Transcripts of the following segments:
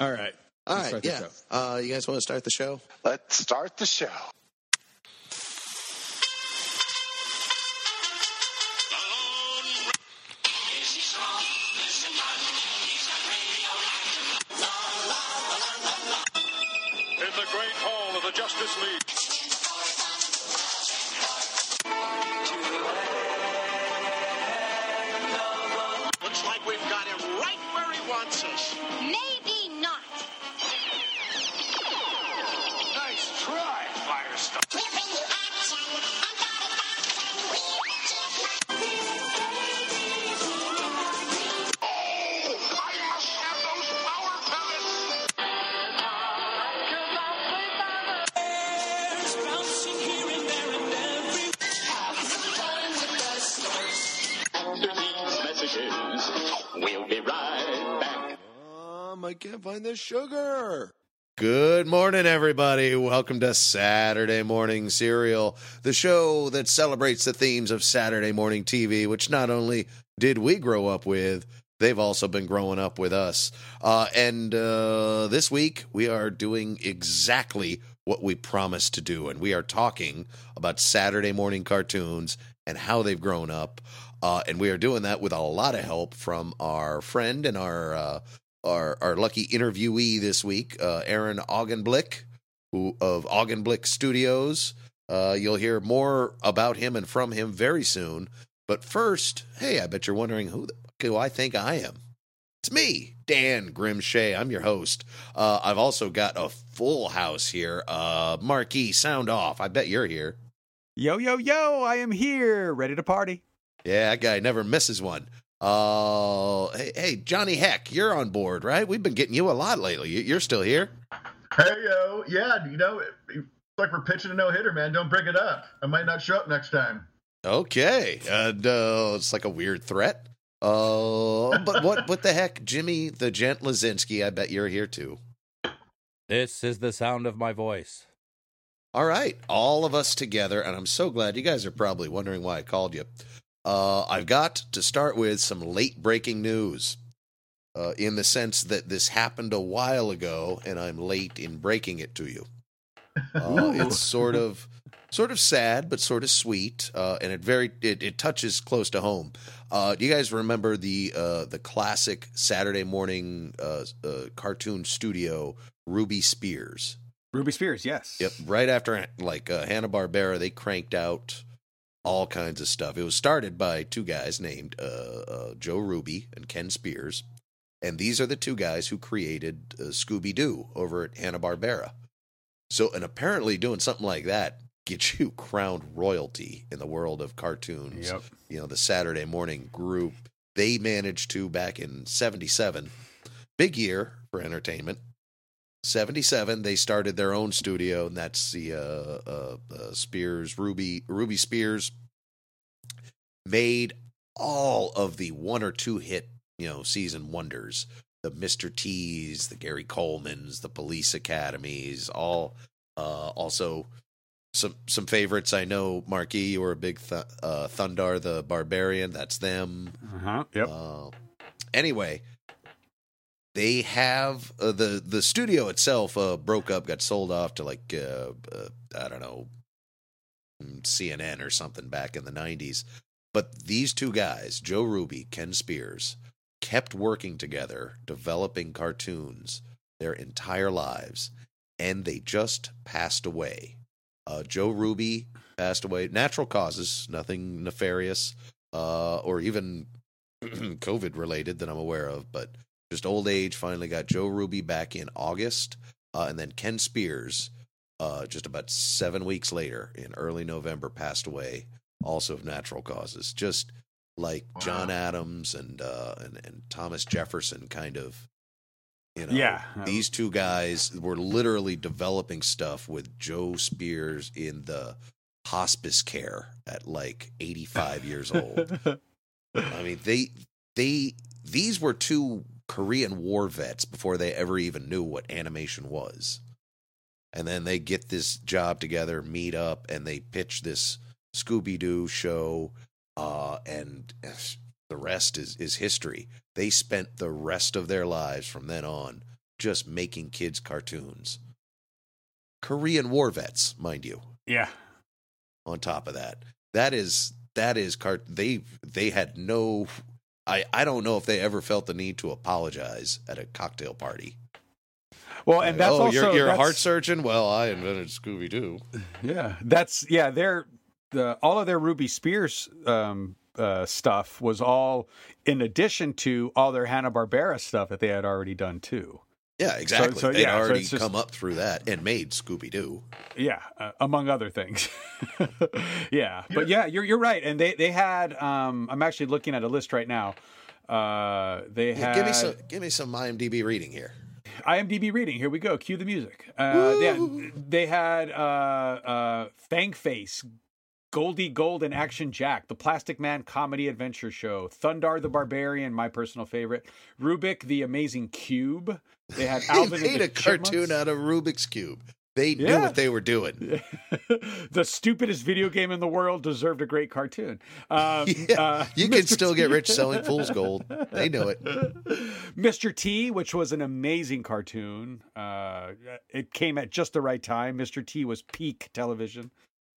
All right. All Let's right, start the yeah. Uh, you guys want to start the show? Let's start the show. Everybody. Welcome to Saturday Morning Serial, the show that celebrates the themes of Saturday morning TV, which not only did we grow up with, they've also been growing up with us. Uh, and uh, this week, we are doing exactly what we promised to do, and we are talking about Saturday morning cartoons and how they've grown up. Uh, and we are doing that with a lot of help from our friend and our uh, our our lucky interviewee this week, uh, Aaron Augenblick, who of Augenblick Studios. Uh, you'll hear more about him and from him very soon. But first, hey, I bet you're wondering who the fuck do I think I am? It's me, Dan Grimshay. I'm your host. Uh, I've also got a full house here. Uh, Marquee, sound off. I bet you're here. Yo, yo, yo, I am here, ready to party. Yeah, that guy never misses one. Uh, hey, hey, Johnny Heck, you're on board, right? We've been getting you a lot lately. You're still here. Hey yo, yeah, you know, it's like we're pitching a no hitter, man. Don't bring it up. I might not show up next time. Okay, and uh, it's like a weird threat. Uh, but what what the heck, Jimmy the Gent Lazinski? I bet you're here too. This is the sound of my voice. All right, all of us together, and I'm so glad you guys are probably wondering why I called you. Uh, I've got to start with some late breaking news, uh, in the sense that this happened a while ago, and I'm late in breaking it to you. Uh, it's sort of sort of sad, but sort of sweet, uh, and it very it, it touches close to home. Uh, do you guys remember the uh, the classic Saturday morning uh, uh, cartoon studio Ruby Spears? Ruby Spears, yes. Yep. Right after like uh, Hanna Barbera, they cranked out all kinds of stuff. It was started by two guys named uh, uh, Joe Ruby and Ken Spears, and these are the two guys who created uh, Scooby Doo over at Hanna Barbera. So, and apparently, doing something like that gets you crowned royalty in the world of cartoons. Yep. You know, the Saturday morning group. They managed to back in '77, big year for entertainment. 77 they started their own studio and that's the uh, uh, uh, spears ruby ruby spears made all of the one or two hit you know season wonders the mr t's the gary colemans the police academies all uh, also some some favorites i know marquis you were a big th- uh, thundarr the barbarian that's them Uh-huh. Yep. uh, anyway, they have uh, the the studio itself uh, broke up, got sold off to like uh, uh, I don't know CNN or something back in the '90s. But these two guys, Joe Ruby, Ken Spears, kept working together, developing cartoons their entire lives, and they just passed away. Uh, Joe Ruby passed away, natural causes, nothing nefarious, uh, or even COVID related that I'm aware of, but just old age. Finally got Joe Ruby back in August, uh, and then Ken Spears, uh, just about seven weeks later in early November, passed away, also of natural causes. Just like John Adams and, uh, and and Thomas Jefferson, kind of. You know, Yeah. these two guys were literally developing stuff with Joe Spears in the hospice care at like 85 years old. I mean, they they these were two Korean War vets before they ever even knew what animation was. And then they get this job together, meet up, and they pitch this Scooby Doo show, uh, and the rest is is history. They spent the rest of their lives from then on just making kids cartoons. Korean war vets, mind you. Yeah. On top of that, that is that is cart. They they had no. I I don't know if they ever felt the need to apologize at a cocktail party. Well, and that's oh, also you're, you're a heart surgeon. Well, I invented Scooby Doo. Yeah, that's yeah. Their the all of their Ruby Spears um, uh, stuff was all in addition to all their Hanna Barbera stuff that they had already done too. Yeah, exactly. so, They'd yeah, already it's just- come up through that and made Scooby Doo. Yeah, uh, among other things. yeah, but yeah, you're you're right. And they they had. Um, I'm actually looking at a list right now. Uh, they Yeah, had give me some give me some IMDb reading here. IMDb reading. Here we go. Cue the music. Uh, they, they had uh, uh, Fang Face, Goldie Gold and Action Jack, the Plastic Man comedy adventure show, Thundarr the Barbarian, my personal favorite, Rubik the Amazing Cube. They had They made and a the cartoon Chipmunks. out of Rubik's Cube. They knew Yeah. what they were doing. the stupidest video game in the world deserved a great cartoon. Um, Yeah, uh, you can Mr. still get rich selling fool's gold. They know it. Mr. T, which was an amazing cartoon. Uh, it came at just the right time. Mr. T was peak television.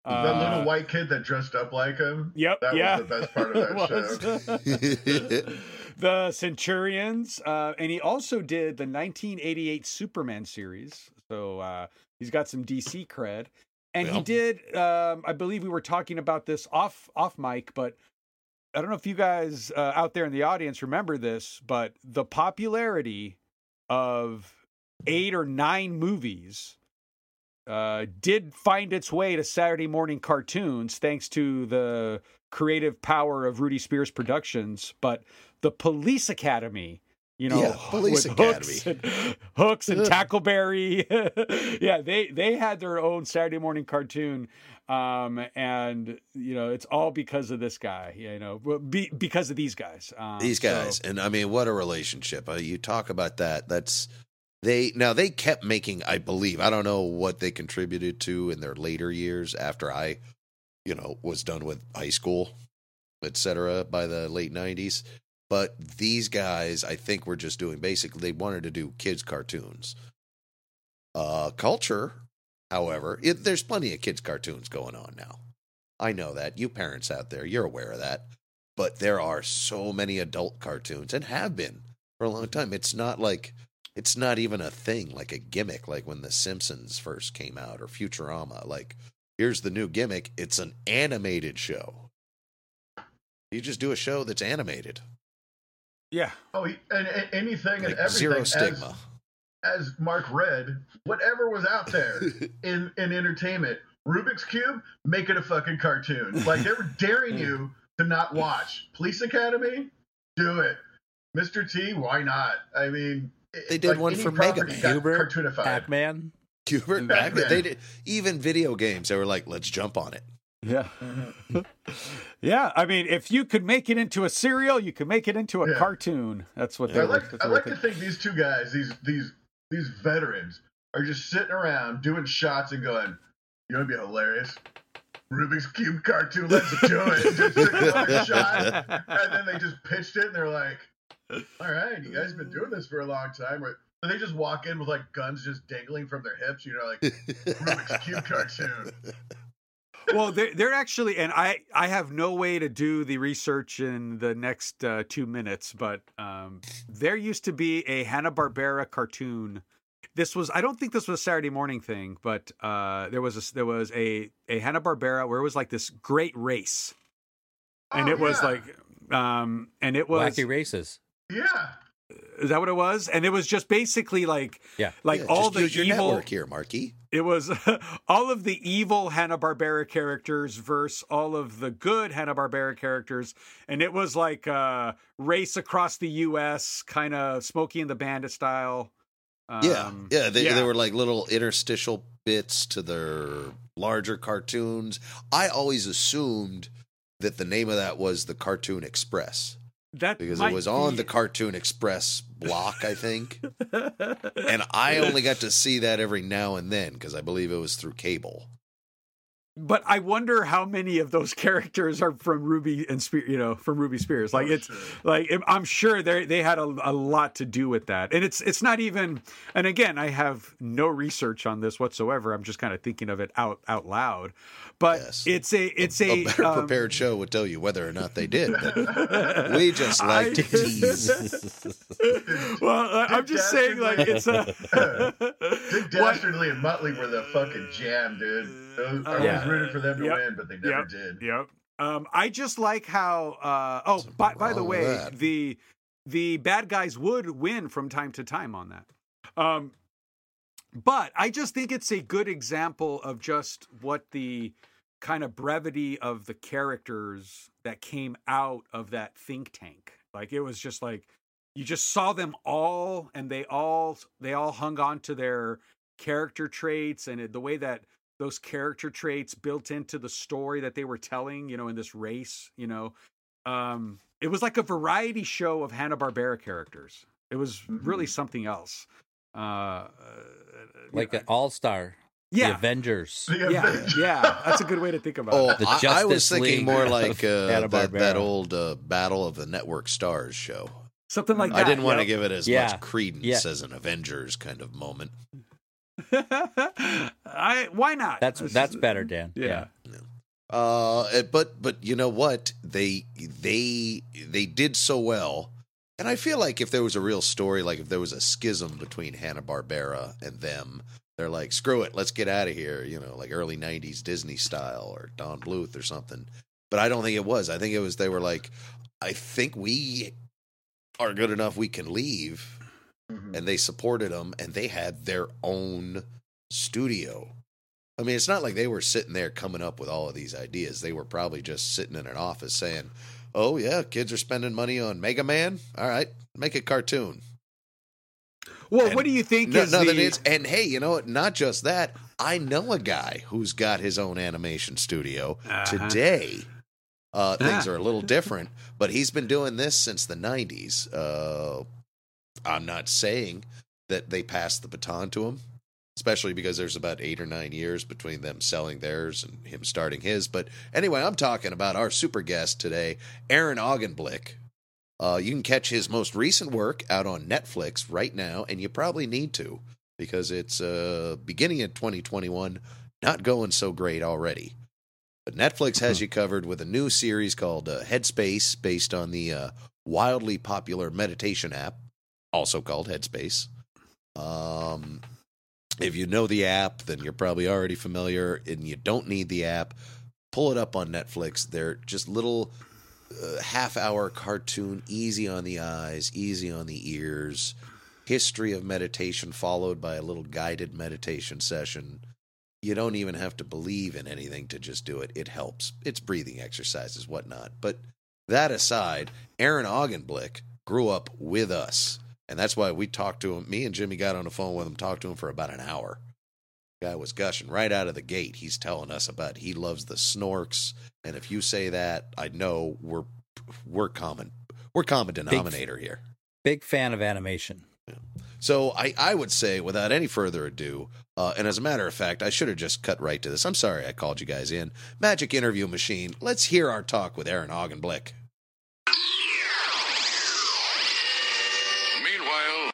That Uh, little white kid that dressed up like him. Yep. That yeah. was the best part of that show. the Centurions, uh, and he also did the 1988 Superman series. So uh, he's got some DC cred, and he did. Um, I believe we were talking about this off off mic, but I don't know if you guys uh, out there in the audience remember this, but the popularity of eight or nine movies uh, did find its way to Saturday morning cartoons thanks to the creative power of Ruby Spears Productions. But the Police Academy, you know, Yeah, Police with Hooks Academy. and, Hooks and Tackleberry, yeah, they they had their own Saturday morning cartoon. Um, and you know, it's all because of this guy, you know, be, because of these guys. Um, These so- guys, and I mean, what a relationship! Uh, you talk about that. That's they now they kept making. I believe I don't know what they contributed to in their later years after I, you know, was done with high school, etc. By the late nineties, but these guys, I think, were just doing basically they wanted to do kids cartoons. Uh, culture, however, it, there's plenty of kids cartoons going on now. I know that you parents out there, you're aware of that but there are so many adult cartoons and have been for a long time. It's not like it's not even a thing like a gimmick like when the Simpsons first came out or Futurama. Like here's the new gimmick, it's an animated show. You just do a show that's animated. yeah, Oh, and, and anything and everything. zero as- stigma. As, Mark read, whatever was out there in, in entertainment, Rubik's Cube, make it a fucking cartoon. Like they were daring you to not watch. Police Academy, do it. Mr. T, why not? I mean, They did like one for Mega property Man. got Pac-Man. Hubert Back Pac-Man, they did even video games, they were like, let's jump on it. Yeah. Mm-hmm. yeah. I mean, if you could make it into a serial, you could make it into a Yeah. cartoon. That's what they I like that's I like to think these two guys, these these these veterans, are just sitting around doing shots and going, "You know, it'd be hilarious." Rubik's Cube cartoon, let's do it. Just took another shot, and then they just pitched it, and they're like, "All right, you guys have been doing this for a long time." Or so they just walk in with like guns just dangling from their hips, you know, like Rubik's Cube cartoon. well, they're, they're actually, and I, I have no way to do the research in the next uh, two minutes, but um, there used to be a Hanna Barbera cartoon. This was, I don't think this was a Saturday morning thing, but uh, there was a, there was a a Hanna Barbera where it was like this great race, and Oh, it was yeah. like, um, and it was Wacky races. Yeah, is that what it was? And it was just basically like, Yeah. like Yeah, all just the use your evil. network here, Marky. It was all of the evil Hanna Barbera characters versus all of the good Hanna Barbera characters, and it was like a race across the U.S., kind of Smokey and the Bandit style. Yeah, Um, yeah, they, yeah. they were like little interstitial bits to their larger cartoons. I always assumed that the name of that was the Cartoon Express that because it was on the Cartoon Express block, I think. and I only got to see that every now and then because I believe it was through cable. but I wonder how many of those characters are from Ruby and Spear, you know, from Ruby Spears. Like Oh, it's sure. like I'm sure they they had a, a lot to do with that, and it's it's not even. And again, I have no research on this whatsoever. I'm just kind of thinking of it out out loud, but Yes. it's a it's a a, better um, prepared show would tell you whether or not they did. But we just like I- to tease. well, I- I'm just saying, like it's a. Dick What- Dastardly and Muttley were the fucking jam, dude. Those, I Yeah. was rooting for them to Yep. win, but they never Yep. did. Yep. Um, I just like how. Uh, oh, by, by the way, that? the the bad guys would win from time to time on that. Um, but I just think it's a good example of just what the kind of brevity of the characters that came out of that think tank. Like it was just like you just saw them all, and they all they all hung on to their character traits and it, the way that those character traits built into the story that they were telling, you know, in this race, you know. Um, it was like a variety show of Hanna-Barbera characters. It was really something else. Uh, uh, like an all star. The yeah, Avengers. The yeah, Avengers. yeah. That's a good way to think about Oh, it. The I, I was thinking League more like uh, that, that old uh, Battle of the Network Stars show. Something like that. I didn't want to give it as Yeah. much credence Yeah. as an Avengers kind of moment. I why not? That's This that's is- better, Dan. Yeah. Uh, eh, but but you know what? They they they did so well, and I feel like if there was a real story, like if there was a schism between Hanna Barbera and them, they're like, screw it, let's get out of here. You know, like early '90s Disney style or Don Bluth or something. But I don't think it was. I think it was they were like, I think we are good enough. We can leave Mhm. and they supported them and they had their own studio. I mean, it's not like they were sitting there coming up with all of these ideas. They were probably just sitting in an office saying, "Oh yeah, kids are spending money on Mega Man. All right, make a cartoon." Well, And what do you think No, is no, the? is, and hey, you know what? Not just that. I know a guy who's got his own animation studio Uh-huh. today. Uh, things Ah. are a little different, but he's been doing this since the '90s. Uh, I'm not saying that they passed the baton to him, especially because there's about eight or nine years between them selling theirs and him starting his. But anyway, I'm talking about our super guest today, Aaron Augenblick. Uh, you can catch his most recent work out on Netflix right now, and you probably need to because it's uh, beginning of 2021, not going so great already. But Netflix has you covered with a new series called uh, Headspace, based on the uh, wildly popular meditation app, also called Headspace. Um, if you know the app, then you're probably already familiar, and you don't need the app. Pull it up on Netflix. They're just little half hour cartoon, easy on the eyes, easy on the ears. History of meditation followed by a little guided meditation session. You don't even have to believe in anything to just do it. It helps. It's breathing exercises, whatnot. But that aside, Aaron Augenblick grew up with us. And that's why we talked to him. Me and Jimmy got on the phone with him, talked to him for about an hour. Guy was gushing right out of the gate. He's telling us about he loves the snorks. And if you say that, I know we're we're common we're common denominator here. Big fan of animation. So I, I would say, without any further ado, uh, and as a matter of fact, I should have just cut right to this. I'm sorry I called you guys in. Magic Interview Machine. Let's hear our talk with Aaron Augenblick. Meanwhile,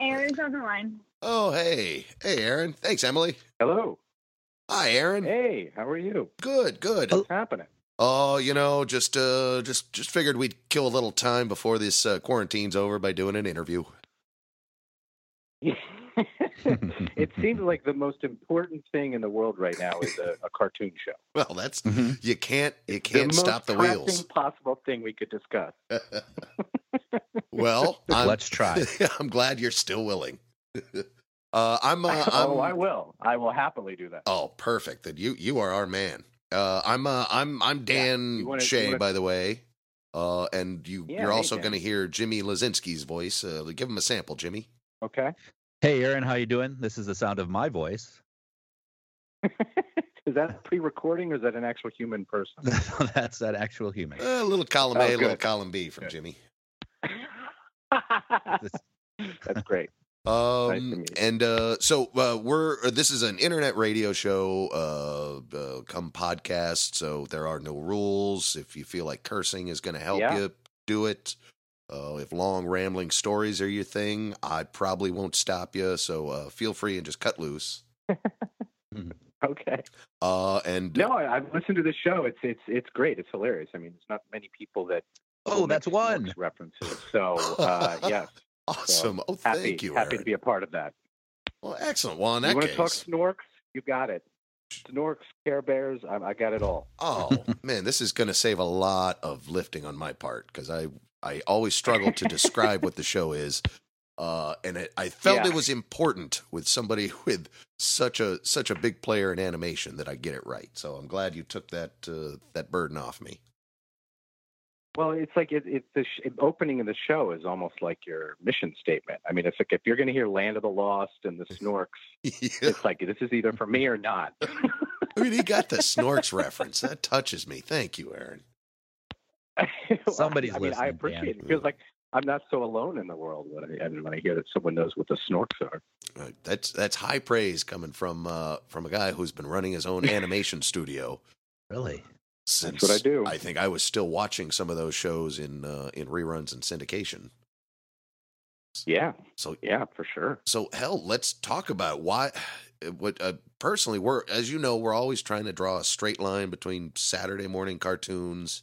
Aaron's on the line. Oh, hey, hey, Aaron. Thanks, Emily. Hello. Hi, Aaron. Hey, how are you? Good, good. What's happening? Oh, you know, just uh, just just figured we'd kill a little time before this uh, quarantine's over by doing an interview. it seems like the most important thing in the world right now is a, a cartoon show. Well, that's Mhm. you can't you can't the stop the most pressing wheels. possible thing we could discuss. well, I'm, Let's try. I'm glad you're still willing. Uh, I'm, uh, I'm. oh, I will. I will happily do that. Oh, perfect. Then you you are our man. Uh, I'm uh, I'm I'm Dan You wanna- Shea, wanna- by the way. Uh, and you Yeah, you're hey, also going to hear Jimmy Lazinski's voice. Uh, give him a sample, Jimmy. Okay. Hey, Aaron, how you doing? This is the sound of my voice. is that pre-recording or is that an actual human person? That's that actual human. Uh, a little column Oh, A, a little column B from Good. Jimmy. That's great. Um, you. and uh, so uh, we're uh, this is an internet radio show, uh, uh, come podcast. So there are no rules. If you feel like cursing is going to help Yeah. you, do it. Uh, if long rambling stories are your thing, I probably won't stop you. So uh, feel free and just cut loose. Okay. Uh, and No, I, I've listened to the show. It's it's it's great. It's hilarious. I mean, there's not many people that Oh, that's one. References. So uh, yes, awesome. oh, happy thank you, happy Aaron. to be a part of that. well, excellent. Well, in you that want case, to talk Snorks? You got it. Snorks, Care Bears. I, I got it all. Oh man, this is going to save a lot of lifting on my part because I I always struggle to describe what the show is, uh, and it, I felt Yeah. it was important with somebody with such a such a big player in animation that I get it right. So I'm glad you took that uh, that burden off me. Well, it's like it, it's the sh- opening of the show is almost like your mission statement. I mean, it's like if you're going to hear Land of the Lost and the Snorks, Yeah. it's like this is either for me or not. I mean, he got the Snorks reference. That touches me. Thank you, Aaron. Well, Somebody's I mean, I appreciate Dan. it. It feels like I'm not so alone in the world when I and when I hear that someone knows what the Snorks are. Uh, that's that's high praise coming from uh, from a guy who's been running his own animation studio Really? Since what I do. I think I was still watching some of those shows in uh, in reruns and syndication. Yeah, So yeah, for sure. so hell, let's talk about why. What uh, personally, we're as you know, we're always trying to draw a straight line between Saturday morning cartoons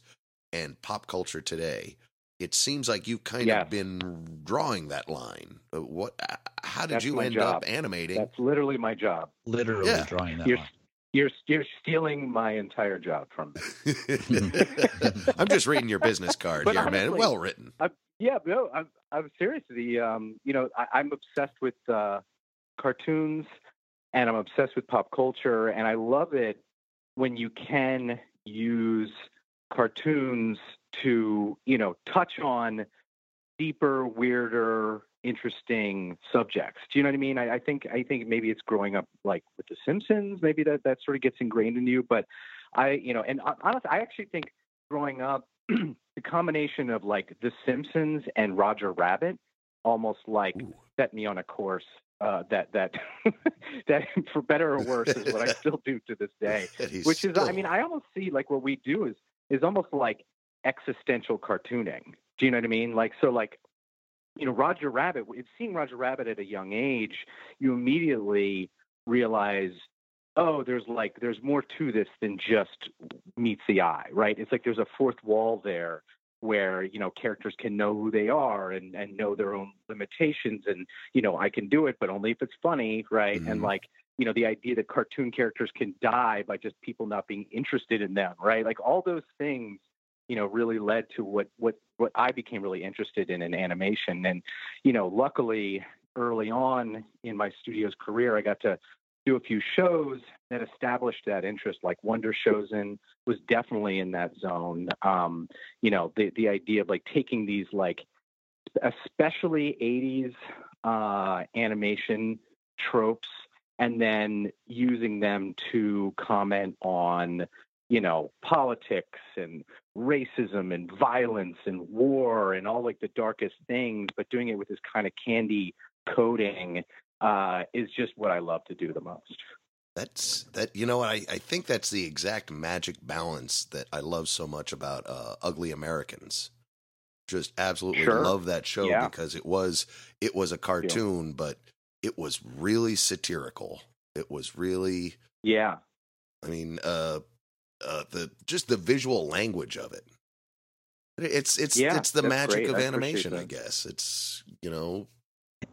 and pop culture today. It seems like you've kind Yes. of been drawing that line. Uh, What? uh, How did That's you end job. up animating? That's literally my job. Literally Yeah. drawing that You're line. You're you're stealing my entire job from me. I'm just reading your business card But here, man. Well written. Yeah, no, I'm I'm serious. The um, you know, I, I'm obsessed with uh, cartoons, and I'm obsessed with pop culture, and I love it when you can use cartoons to you know touch on deeper, weirder, interesting subjects. Do you know what I mean? I, I think I think maybe it's growing up like with The Simpsons. Maybe that that sort of gets ingrained in you. But I, you know, and honestly, I actually think growing up, the combination of like The Simpsons and Roger Rabbit almost like Ooh. set me on a course uh, that that that for better or worse is what I still do to this day. Which is, I mean, I almost see like what we do is is almost like existential cartooning. Do you know what I mean? Like so, like you know, Roger Rabbit. Seeing Roger Rabbit at a young age, you immediately realize, oh, there's like there's more to this than just meets the eye, right? It's like there's a fourth wall there where you know characters can know who they are and and know their own limitations and you know I can do it but only if it's funny right and Mhm. like you know the idea that cartoon characters can die by just people not being interested in them right like all those things you know really led to what what what I became really interested in in animation. And you know luckily early on in my studio's career I got to do a few shows that established that interest like Wonder Showzen was definitely in that zone. Um you know the the idea of like taking these like especially 80s uh animation tropes and then using them to comment on you know politics and racism and violence and war and all like the darkest things but doing it with this kind of candy coding uh is just what I love to do the most That's that. You know what? I, I think that's the exact magic balance that I love so much about uh, Ugly Americans. Just absolutely Sure. love that show Yeah. because it was it was a cartoon, but it was really satirical. It was really, yeah I mean, uh, uh, the just the visual language of it. It's it's Yeah, it's the magic great. of I animation, I guess. It's you know,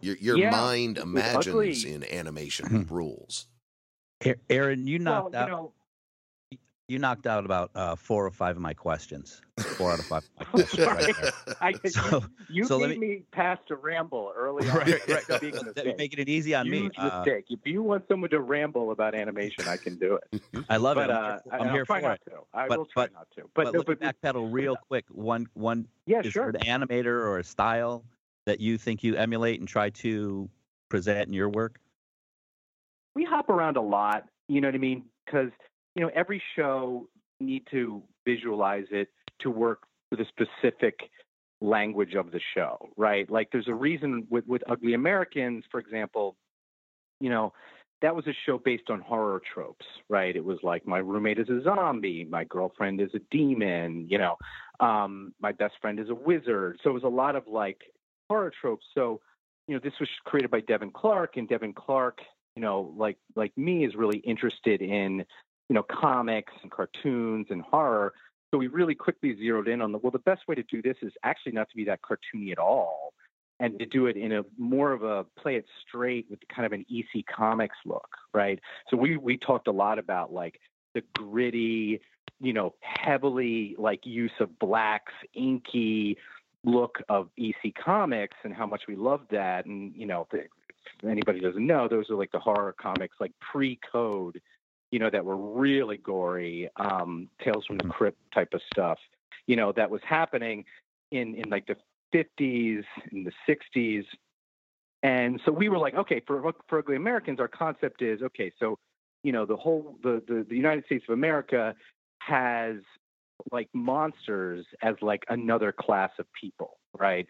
your your Yeah, mind imagines in animation rules. Aaron, you well knocked you out know you knocked out about uh, four or five of my questions. Four out of five of my questions right. I, So, you so let gave me, past to ramble early on. right, right. That's a big no, mistake. making it easy on me. Uh, mistake. If you want someone to ramble about animation, I can do it. I love but it. I'm uh, here for, I- I'm here try for not it. to. I But- will try but- not to. But, But, no, me but backpedal real quick. One one yeah, is sure. an animator or a style that you think you emulate and try to present in your work? we hop around a lot. You know what I mean? Because you know every show need to visualize it to work with a specific language of the show, right? Like there's a reason with with Ugly Americans, for example, you know, that was a show based on horror tropes, right? It was like my roommate is a zombie, my girlfriend is a demon, you know, um, my best friend is a wizard. So it was a lot of like horror tropes. So, you know, this was created by Devin Clark, and Devin Clark, you know, like like me, is really interested in, you know, comics and cartoons and horror. So we really quickly zeroed in on the well, the best way to do this is actually not to be that cartoony at all and to do it in a more of a play it straight with kind of an EC Comics look, right? So we we talked a lot about like the gritty, you know, heavily like use of blacks, inky look of EC Comics and how much we loved that. And you know, if anybody doesn't know, those are like the horror comics like pre-code, you know, that were really gory, um, Tales from the Crypt type of stuff, you know, that was happening in in like the 50s in the 60s and so we were like okay for for ugly americans our concept is okay so you know the whole the, the the united states of america has like monsters as like another class of people right?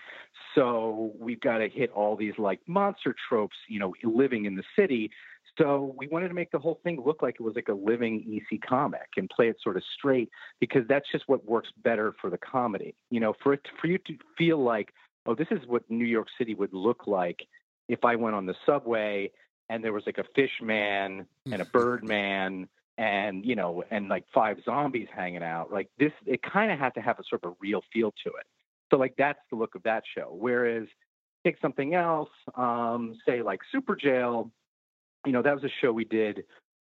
So we've got to hit all these like monster tropes you know living in the city so we wanted to make the whole thing look like it was like a living EC comic and play it sort of straight because that's just what works better for the comedy. You know, for it for you to feel like, oh, this is what New York City would look like if I went on the subway and there was like a fish man and a bird man and you know and like five zombies hanging out. Like this it kind of had to have a sort of a real feel to it. So like that's the look of that show. Whereas take something else um say like Superjail you know, that was a show we did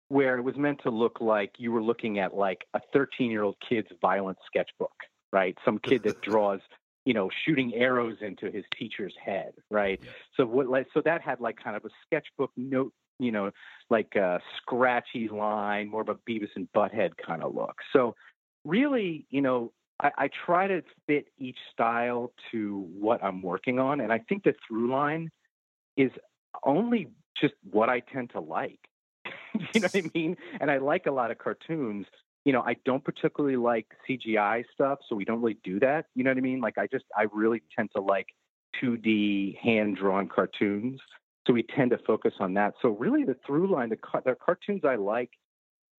where it was meant to look like you were looking at like a 13 year old kid's violent sketchbook, right? Some kid that draws, you know, shooting arrows into his teacher's head, right? So what, like, so that had like kind of a sketchbook note, you know, like a scratchy line, more of a Beavis and Butthead kind of look. So really, you know, I, I try to fit each style to what I'm working on, and I think the through line is only just what I tend to like. you know what I mean? And I like a lot of cartoons. You know, I don't particularly like CGI stuff, so we don't really do that. You know what I mean? Like I just I really tend to like 2D hand drawn cartoons. So we tend to focus on that. So really the through line, the, the cartoons I like,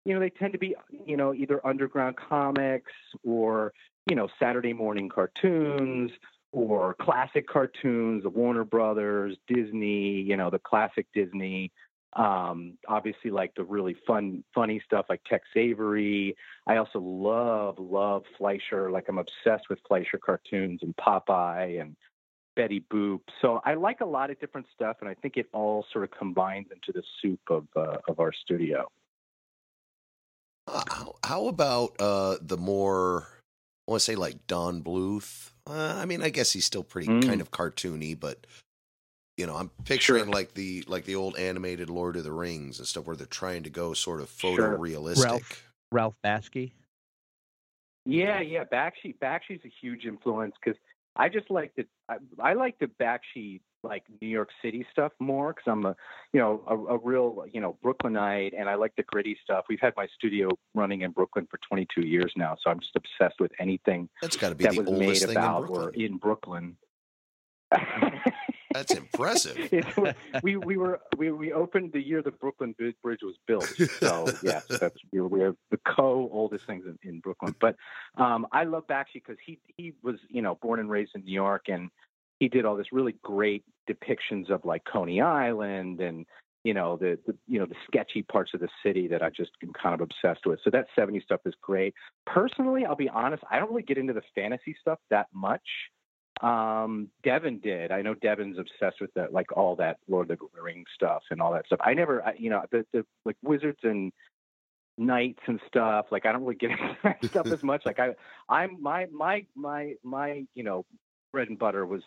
you know, they tend to be, you know, either underground comics or, you know, Saturday morning cartoons or classic cartoons, the Warner Brothers, Disney, you know, the classic Disney. Um, obviously, like the really fun, funny stuff like Tex Avery. I also love, love Fleischer. Like I'm obsessed with Fleischer cartoons and Popeye and Betty Boop. So I like a lot of different stuff, and I think it all sort of combines into the soup of uh, of our studio. Uh, how, how about uh, the more, I want to say like Don Bluth? Uh, I mean, I guess he's still pretty Mm. kind of cartoony, but you know, I'm picturing like the like the old animated Lord of the Rings and stuff where they're trying to go sort of Sure. photorealistic. Ralph Ralph Bakshi. Yeah, yeah. Bakshi Bakshi's a huge influence because I just like the I, I like the Bakshi like New York City stuff more because I'm a you know a, a real you know Brooklynite and I like the gritty stuff. We've had my studio running in Brooklyn for 22 years now, so I'm just obsessed with anything That's got to be that the was made in about Brooklyn. or in Brooklyn. That's impressive. It's- we we were we, we opened the year the Brooklyn Bridge was built. So yes, that's we we are the co oldest things in, in Brooklyn. But um, I love Bakshi because he he was you know born and raised in New York and he did all this really great depictions of like Coney Island and you know the, the you know the sketchy parts of the city that I just am kind of obsessed with. So that 70s stuff is great. Personally, I'll be honest, I don't really get into the fantasy stuff that much. Um, Devin did. I know Devin's obsessed with that, like all that Lord of the Rings stuff and all that stuff. I never, I, you know, the, the like wizards and knights and stuff. Like I don't really get into that stuff as much. Like I, I'm my my my my you know bread and butter was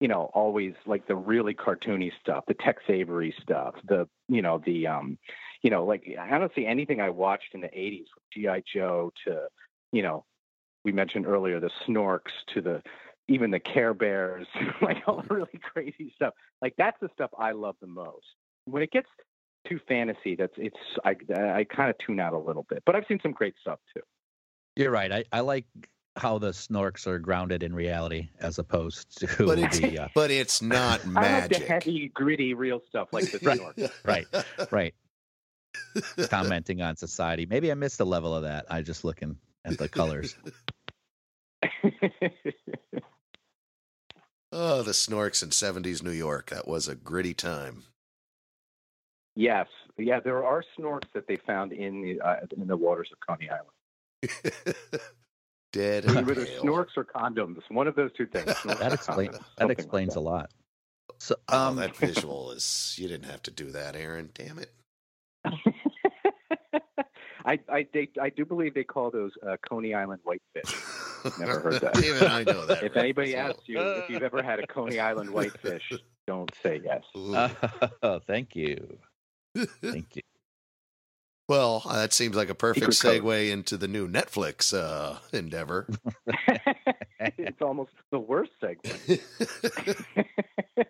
you know always like the really cartoony stuff, the Tex Avery stuff, the you know the um you know like I don't see anything I watched in the '80s, from GI Joe to you know we mentioned earlier the Snorks to the even the Care Bears, like all the really crazy stuff. Like that's the stuff I love the most. When it gets too fantasy, that's it's I I kind of tune out a little bit. But I've seen some great stuff too. You're right. I, I like how the snorks are grounded in reality as opposed to But it's the uh, but it's not I like the magic. heavy, gritty, real stuff like the Right. right, right. Commenting on society. Maybe I missed a level of that. I just looking at the colors. Oh, the snorks in 70s New York. That was a gritty time. yes, yeah, there are snorks that they found in the uh, in the waters of Coney Island. Dead and Either pale. snorks or condoms. One of those two things. That or explains condoms, that something like explains that. a lot. So Oh, um that visual is. You didn't have to do that, Aaron. Damn it. I I, they, I do believe they call those uh, Coney Island whitefish. Never heard that. Even I know that. If anybody reference. asks you if you've ever had a Coney Island whitefish, don't say yes. Ooh. oh, thank you. Thank you. Well, uh, that seems like a perfect Secret code. segue into the new Netflix uh, endeavor. it's almost the worst segment.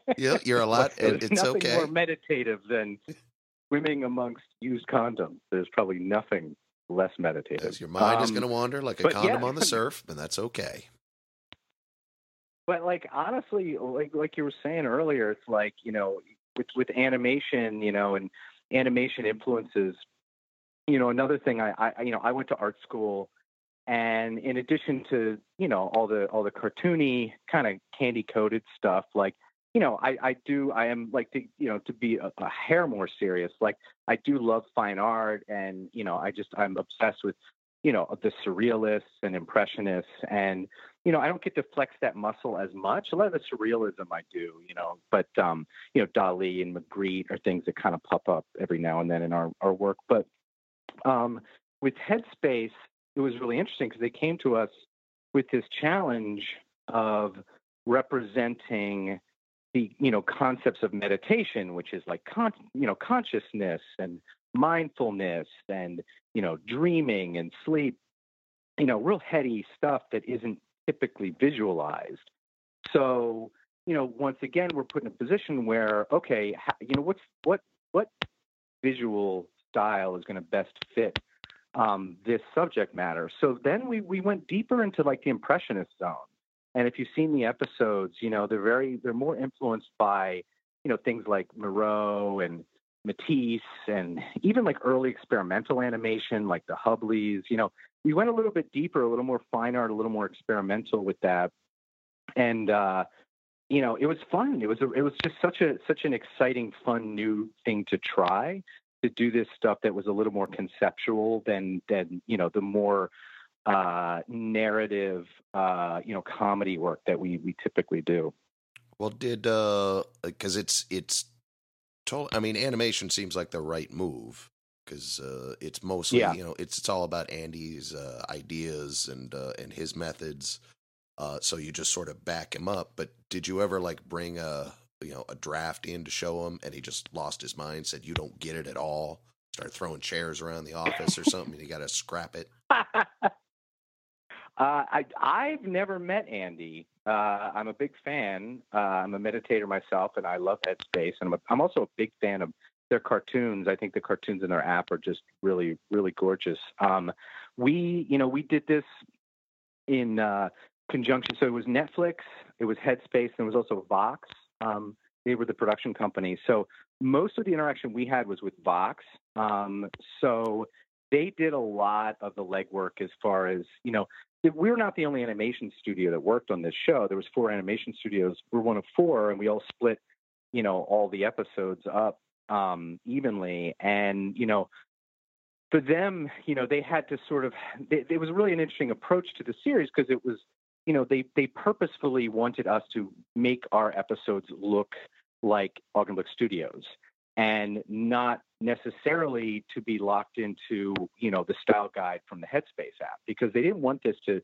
yeah, you're a lot. And it's nothing okay. more meditative than swimming amongst used condoms. There's probably nothing less meditative. Because your mind is Um, going to wander like a condom yeah. on the surf, and that's okay. But like honestly, like like you were saying earlier, it's like you know with with animation, you know, and animation influences. You know, another thing I, I you know I went to art school, and in addition to you know all the all the cartoony kind of candy coated stuff, like you know I I do I am like to you know to be a, a hair more serious. Like I do love fine art, and you know I just I'm obsessed with you know the surrealists and impressionists and you know, I don't get to flex that muscle as much. A lot of the surrealism I do, you know, but um, you know, Dali and Magritte are things that kind of pop up every now and then in our, our work. But um, with Headspace, it was really interesting because they came to us with this challenge of representing the you know concepts of meditation, which is like con- you know consciousness and mindfulness and you know dreaming and sleep you know real heady stuff that isn't typically visualized. So, you know, once again, we're put in a position where, okay, you know, what's what what visual style is going to best fit um, this subject matter? So then we we went deeper into like the impressionist zone. And if you've seen the episodes, you know, they're very they're more influenced by, you know, things like Moreau and Matisse and even like early experimental animation like the Hubleys, you know, we went a little bit deeper, a little more fine art, a little more experimental with that. And uh, you know, it was fun. It was a, it was just such a such an exciting, fun new thing to try to do this stuff that was a little more conceptual than than you know the more uh, narrative uh, you know comedy work that we we typically do. Well, did uh, because it's it's, total. I mean, animation seems like the right move because uh, it's mostly Yeah. you know it's it's all about Andy's uh, ideas and uh, and his methods. Uh, so you just sort of back him up. But did you ever like bring a you know a draft in to show him, and he just lost his mind, said you don't get it at all, start throwing chairs around the office or something, and you got to scrap it. Uh, I I've never met Andy. Uh, I'm a big fan. Uh, I'm a meditator myself, and I love Headspace. And I'm, a, I'm also a big fan of their cartoons. I think the cartoons in their app are just really really gorgeous. Um, we you know we did this in uh, conjunction. So it was Netflix, it was Headspace, and it was also Vox. Um, they were the production company. So most of the interaction we had was with Vox. Um, so they did a lot of the legwork as far as you know we're not the only animation studio that worked on this show there was four animation studios we're one of four and we all split you know all the episodes up um evenly and you know for them you know they had to sort of they, it was really an interesting approach to the series because it was you know they they purposefully wanted us to make our episodes look like Augenblick Studios and not necessarily to be locked into you know the style guide from the headspace app because they didn't want this to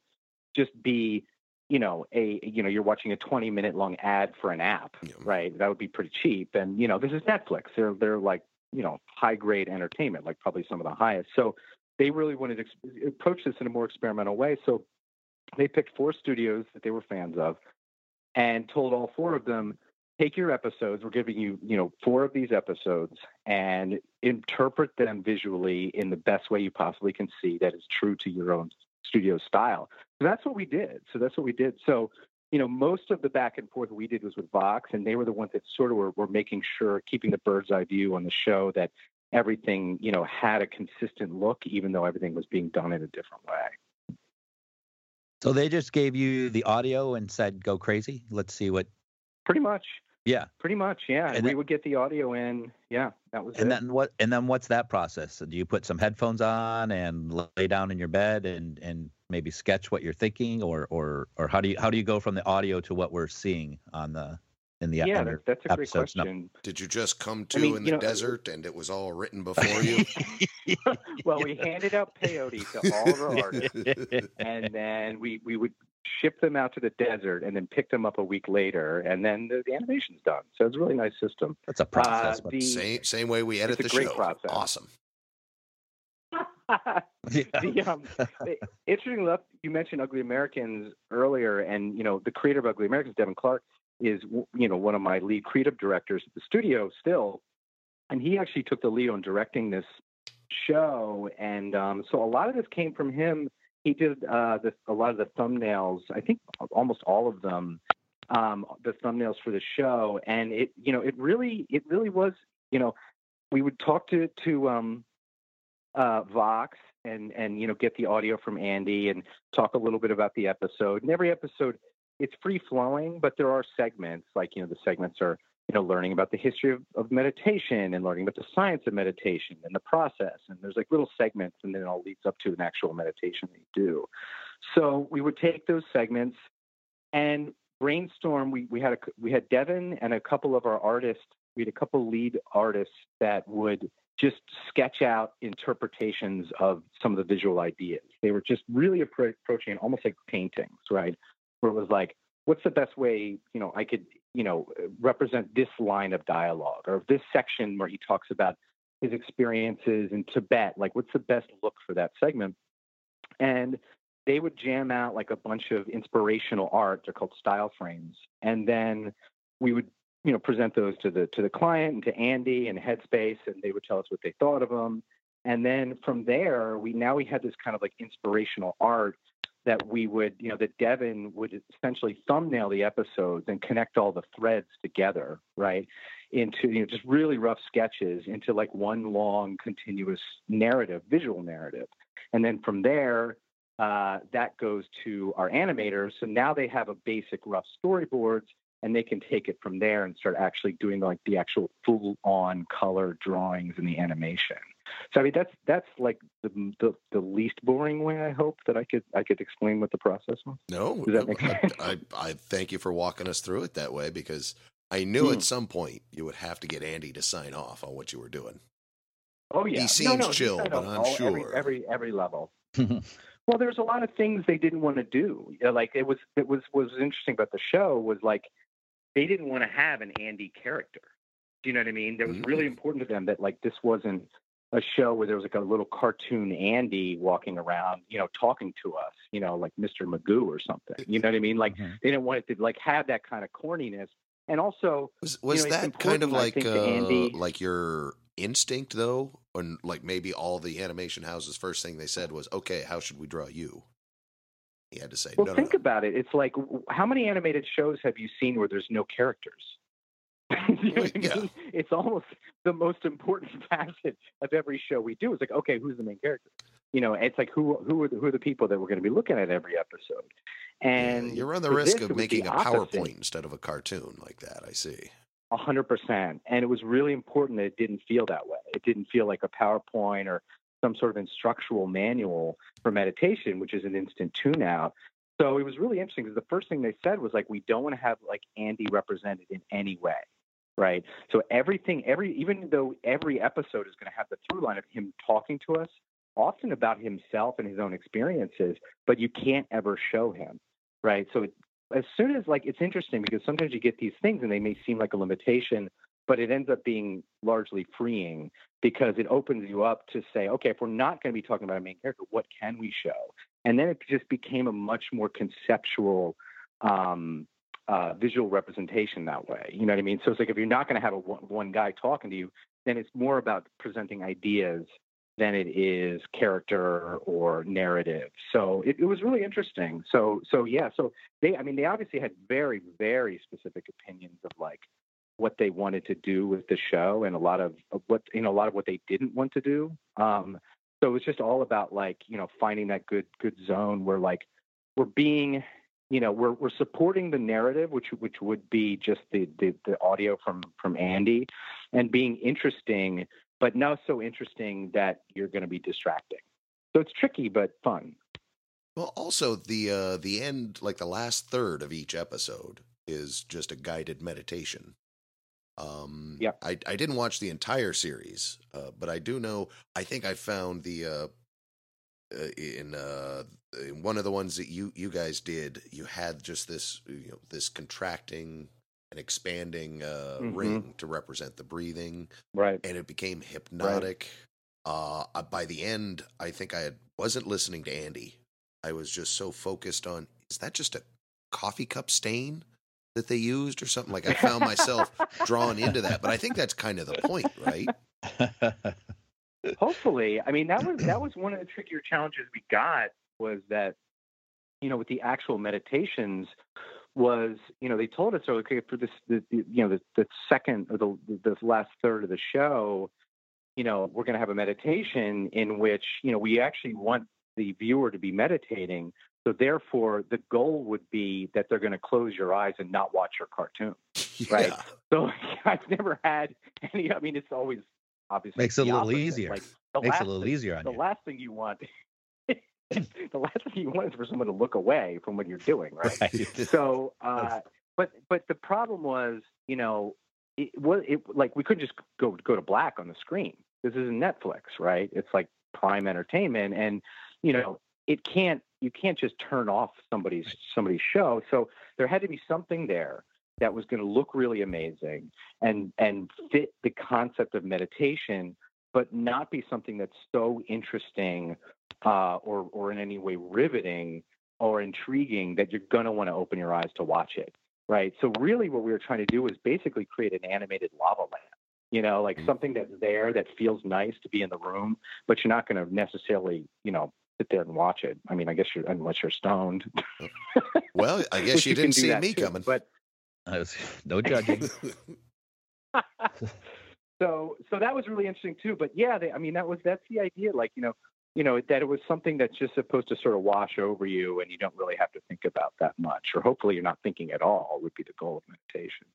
just be you know a you know you're watching a 20 minute long ad for an app right? That would be pretty cheap. And you know this is netflix. They're they're like you know high grade entertainment like probably some of the highest. So they really wanted to ex- approach this in a more experimental way. So they picked four studios that they were fans of and told all four of them take your episodes we're giving you you know four of these episodes and interpret them visually in the best way you possibly can see that is true to your own studio style. So that's what we did. So that's what we did. So you know, most of the back and forth we did was with Vox, and they were the ones that sort of were, were making sure, keeping the bird's eye view on the show that everything, you know, had a consistent look, even though everything was being done in a different way. So they just gave you the audio and said, "Go crazy. Let's see what." Pretty much. Yeah. Pretty much. Yeah. And we then- would get the audio in. Yeah, that was And it. then what? And then what's that process? Do you put some headphones on and lay down in your bed and and maybe sketch what you're thinking, or or or how do you how do you go from the audio to what we're seeing on the in the yeah, on that, that's a great episodes? No- question. Did you just come to I mean, in the know, desert and it was all written before you? well, we handed out peyote to all of our artists, and then we we would ship them out to the desert, and then pick them up a week later, and then the, the animation's done. So it's a really nice system. That's a process. Uh, but- the- same same way we edit It's the a great show. process. Awesome. the, um, interesting enough, you mentioned Ugly Americans earlier, and you know the creator of Ugly Americans, Devin Clark, is you know one of my lead creative directors at the studio still, and he actually took the lead on directing this show, and um, so a lot of this came from him. He did uh, the, a lot of the thumbnails. I think almost all of them, um, the thumbnails for the show, and it you know it really it really was you know we would talk to to um, uh, Vox and and you know get the audio from Andy and talk a little bit about the episode. And every episode, it's free flowing, but there are segments like you know the segments are you know learning about the history of, of meditation and learning about the science of meditation and the process. And there's like little segments, and then it all leads up to an actual meditation that you do. So we would take those segments and brainstorm. We we had a we had Devin and a couple of our artists. We had a couple lead artists that would just sketch out interpretations of some of the visual ideas. They were just really appro- approaching almost like paintings, right? Where it was like, what's the best way, you know, I could, you know, represent this line of dialogue or this section where he talks about his experiences in Tibet. Like, what's the best look for that segment? And they would jam out like a bunch of inspirational art. They're called style frames, and then we would you know present those to the to the client and to Andy and Headspace, and they would tell us what they thought of them. And then from there, we now we had this kind of like inspirational art that we would you know that Devin would essentially thumbnail the episodes and connect all the threads together, right? Into you know just really rough sketches into like one long continuous narrative, visual narrative. And then from there, uh, that goes to our animators. So now they have a basic rough storyboards and they can take it from there and start actually doing like the actual full on color drawings and the animation. So I mean that's that's like the, the the least boring way I hope that I could I could explain what the process was. No, Does that make I, sense? I, I thank you for walking us through it that way because I knew Hmm. at some point you would have to get Andy to sign off on what you were doing. Oh yeah, He seems no, no, chill, but I'm all- sure. every, every every level. Well, there's a lot of things they didn't want to do. You know, Like it was, it was was interesting about the show was like they didn't want to have an Andy character. Do you know what I mean? That was Mm. really important to them that like this wasn't a show where there was like a little cartoon Andy walking around, you know, talking to us, you know, like Mr. Magoo or something. You know what I mean? Like Mhm. they didn't want it to like have that kind of corniness. And also, Was was know, that kind of like think, uh, Andy- like your instinct though, or like maybe all the animation houses first thing they said was, "Okay, how should we draw you?" He had to say, Well, "No, no, think no." about it. It's like, how many animated shows have you seen where there's no characters? you know what I Yeah. mean? It's almost the most important facet of every show we do. It's like, okay, who's the main character? You know, it's like who who are the, who are the people that we're going to be looking at every episode? Yeah, And you run the risk this, of it was the making a opposite. PowerPoint instead of a cartoon like that. I see. A hundred percent. And it was really important that it didn't feel that way. It didn't feel like a PowerPoint or some sort of instructional manual for meditation, which is an instant tune out. So it was really interesting because the first thing they said was like, we don't want to have like Andy represented in any way. Right. So everything, every, even though every episode is going to have the through line of him talking to us, often about himself and his own experiences, but you can't ever show him. Right. So it, as soon as like it's interesting because sometimes you get these things and they may seem like a limitation but it ends up being largely freeing because it opens you up to say okay if we're not going to be talking about a main character what can we show and then it just became a much more conceptual um, uh, visual representation that way you know what i mean so it's like if you're not going to have a one, one guy talking to you then it's more about presenting ideas than it is character or narrative. So it, it was really interesting. So so yeah, so they I mean they obviously had very very specific opinions of like what they wanted to do with the show and a lot of, of what you know a lot of what they didn't want to do. Um, so it was just all about like you know finding that good good zone where like we're being you know we're we're supporting the narrative which which would be just the the, the audio from from Andy and being interesting but not so interesting that you're going to be distracting. So it's tricky but fun. Well, also the uh, the end, like the last third of each episode, is just a guided meditation. Um, yeah, I I didn't watch the entire series, uh, but I do know. I think I found the uh, uh, in uh, in one of the ones that you you guys did. You had just this you know this contracting and expanding uh, Mhm. ring to represent the breathing, Right. and it became hypnotic. Uh, uh, by the end, I think I had, wasn't listening to Andy. I was just so focused on is that just a coffee cup stain that they used or something? Like I found myself drawn into that, but I think that's kind of the point, right? Hopefully, I mean that was that was one of the trickier challenges we got was that you know with the actual meditations was you know they told us okay for this the, the, you know the, the second or the the last third of the show you know we're going to have a meditation in which you know we actually want the viewer to be meditating so therefore the goal would be that they're going to close your eyes and not watch your cartoon right so i've never had any i mean it's always obviously Makes it a little opposite. easier. like Makes it a little easier on the you. last thing you want the last thing you want is for someone to look away from what you're doing right? Right. so uh but but the problem was you know it was it like we couldn't just go go to black on the screen. This isn't netflix right? It's like prime entertainment and you know it can't you can't just turn off somebody's somebody's show. So there had to be something there that was going to look really amazing and and fit the concept of meditation but not be something that's so interesting uh, or or in any way riveting or intriguing that you're going to want to open your eyes to watch it right so really what we were trying to do was basically create an animated lava lamp you know like something that's there that feels nice to be in the room but you're not going to necessarily you know sit there and watch it i mean i guess you're unless you're stoned Well, I guess Which you didn't see me too, coming. but I was- no judging. so so that was really interesting too but yeah they, i mean that was that's the idea like you know you know that it was something that's just supposed to sort of wash over you and you don't really have to think about that much or hopefully you're not thinking at all would be the goal of meditation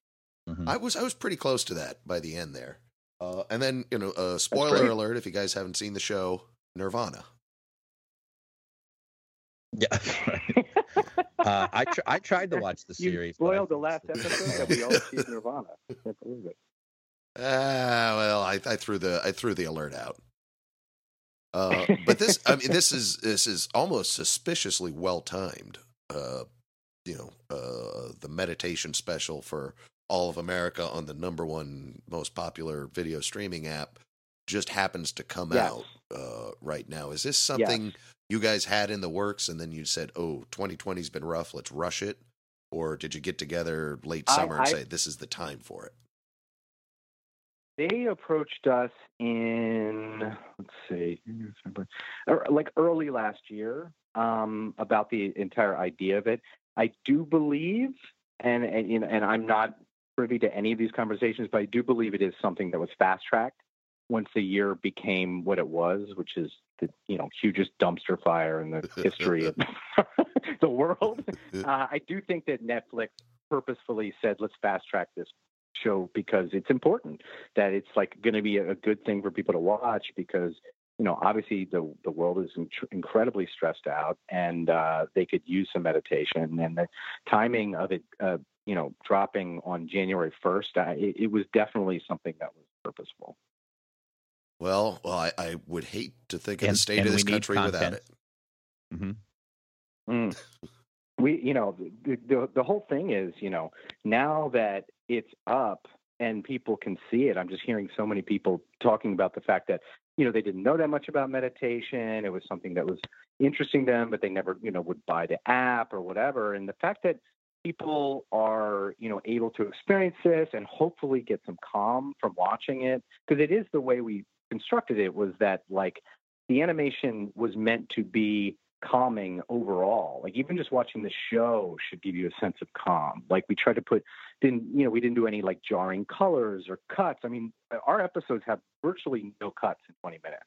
Mhm. I was I was pretty close to that by the end there. Uh, and then you know, uh, spoiler alert if you guys haven't seen the show, Nirvana. Yeah. uh, I tr- I tried to watch the series. but I- spoiled the last episode that we all see nirvana I can't believe it Ah, well, I, I threw the I threw the alert out. Uh, but this, I mean, this is this is almost suspiciously well timed. Uh, you know, uh, the meditation special for all of America on the number one most popular video streaming app just happens to come Yes. out uh, right now. Is this something you guys had in the works, and then you said, "Oh, 2020's been rough. Let's rush it," or did you get together late I- summer and say, "This is the time for it"? They approached us in let's see like early last year um, about the entire idea of it. I do believe and and, you know, and i'm not privy to any of these conversations but i do believe it is something that was fast tracked once the year became what it was which is the you know hugest dumpster fire in the history of the world. Uh, i do think that netflix purposefully said let's fast track this show because it's important that it's like going to be a good thing for people to watch because you know obviously the the world is in- incredibly stressed out and uh, they could use some meditation and the timing of it uh, you know dropping on January 1st uh, it, it was definitely something that was purposeful Well, well, I, I would hate to think of And- the state of this country without content. it. Mhm. Mm. we you know the, the the whole thing is you know now that it's up and people can see it. I'm just hearing so many people talking about the fact that you know they didn't know that much about meditation. It was something that was interesting to them but they never you know would buy the app or whatever. And the fact that people are you know able to experience this and hopefully get some calm from watching it because it is the way we constructed it was that like the animation was meant to be calming overall. Like even just watching the show should give you a sense of calm. Like we tried to put didn't you know we didn't do any like jarring colors or cuts. I mean our episodes have virtually no cuts in 20 minutes.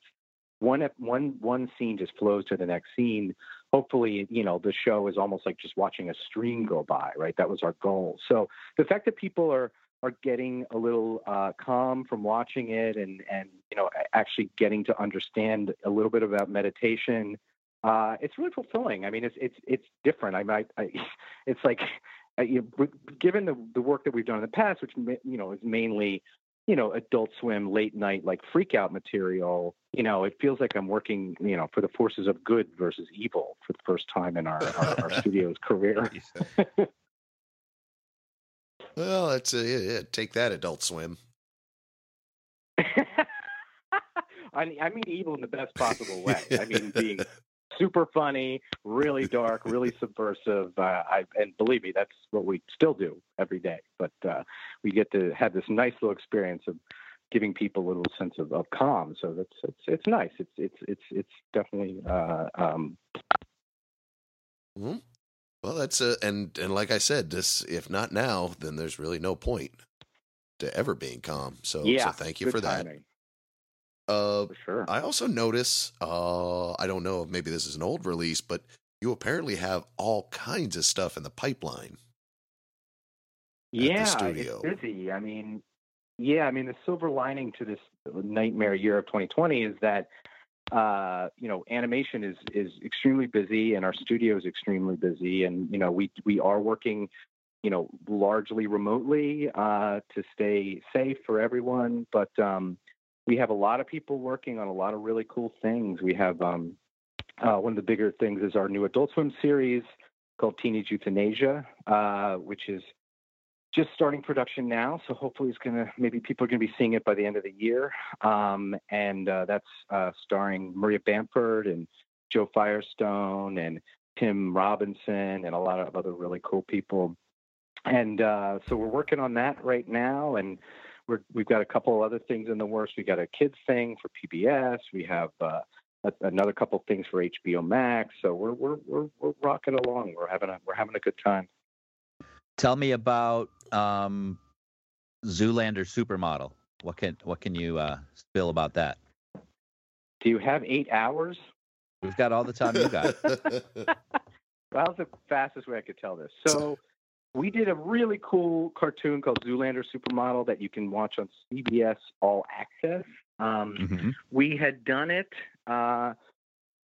One one one scene just flows to the next scene. Hopefully, you know the show is almost like just watching a stream go by. Right, that was our goal. So the fact that people are are getting a little uh, calm from watching it and and you know actually getting to understand a little bit about meditation uh, it's really fulfilling i mean it's it's it's different i might I, it's like uh, you know, given the the work that we've done in the past which you know is mainly you know adult swim late night like freak out material you know it feels like i'm working you know for the forces of good versus evil for the first time in our our, our studio's career Well, that's a, yeah, yeah, take that, Adult Swim. I mean, I mean evil in the best possible way. I mean being super funny, really dark, really subversive. Uh, I, and believe me, that's what we still do every day. But uh, we get to have this nice little experience of giving people a little sense of, of calm. So that's it's it's nice. It's it's it's it's definitely. Uh, um... Mhm. Well, that's a and and like I said, this if not now, then there's really no point to ever being calm. So yeah. so thank you for that. Uh, For sure. I also notice, uh, I don't know if maybe this is an old release, but you apparently have all kinds of stuff in the pipeline. yeah, studio. it's busy. I mean, yeah, I mean, the silver lining to this nightmare year of 2020 is that uh, you know, animation is is extremely busy, and our studio is extremely busy, and you know, we we are working, you know, largely remotely uh, to stay safe for everyone, but um, we have a lot of people working on a lot of really cool things. We have um, uh, one of the bigger things is our new Adult Swim series called Teenage Euthanasia, uh, which is just starting production now. So hopefully, it's gonna maybe people are gonna be seeing it by the end of the year. Um, and uh, that's uh, starring Maria Bamford and Joe Firestone and Tim Robinson and a lot of other really cool people. And uh, so we're working on that right now, and we're, we've got a couple of other things in the works. We got a kids thing for PBS. We have uh, a, another couple things for HBO Max. So we're we're we're, we're rocking along. We're having a we're having a good time. Tell me about um, Zoolander Supermodel. What can what can you uh, spill about that? Do you have eight hours? We've got all the time you got. That was the fastest way I could tell this. So we did a really cool cartoon called Zoolander Supermodel that you can watch on CBS All Access. Um, Mhm. we had done it. Uh,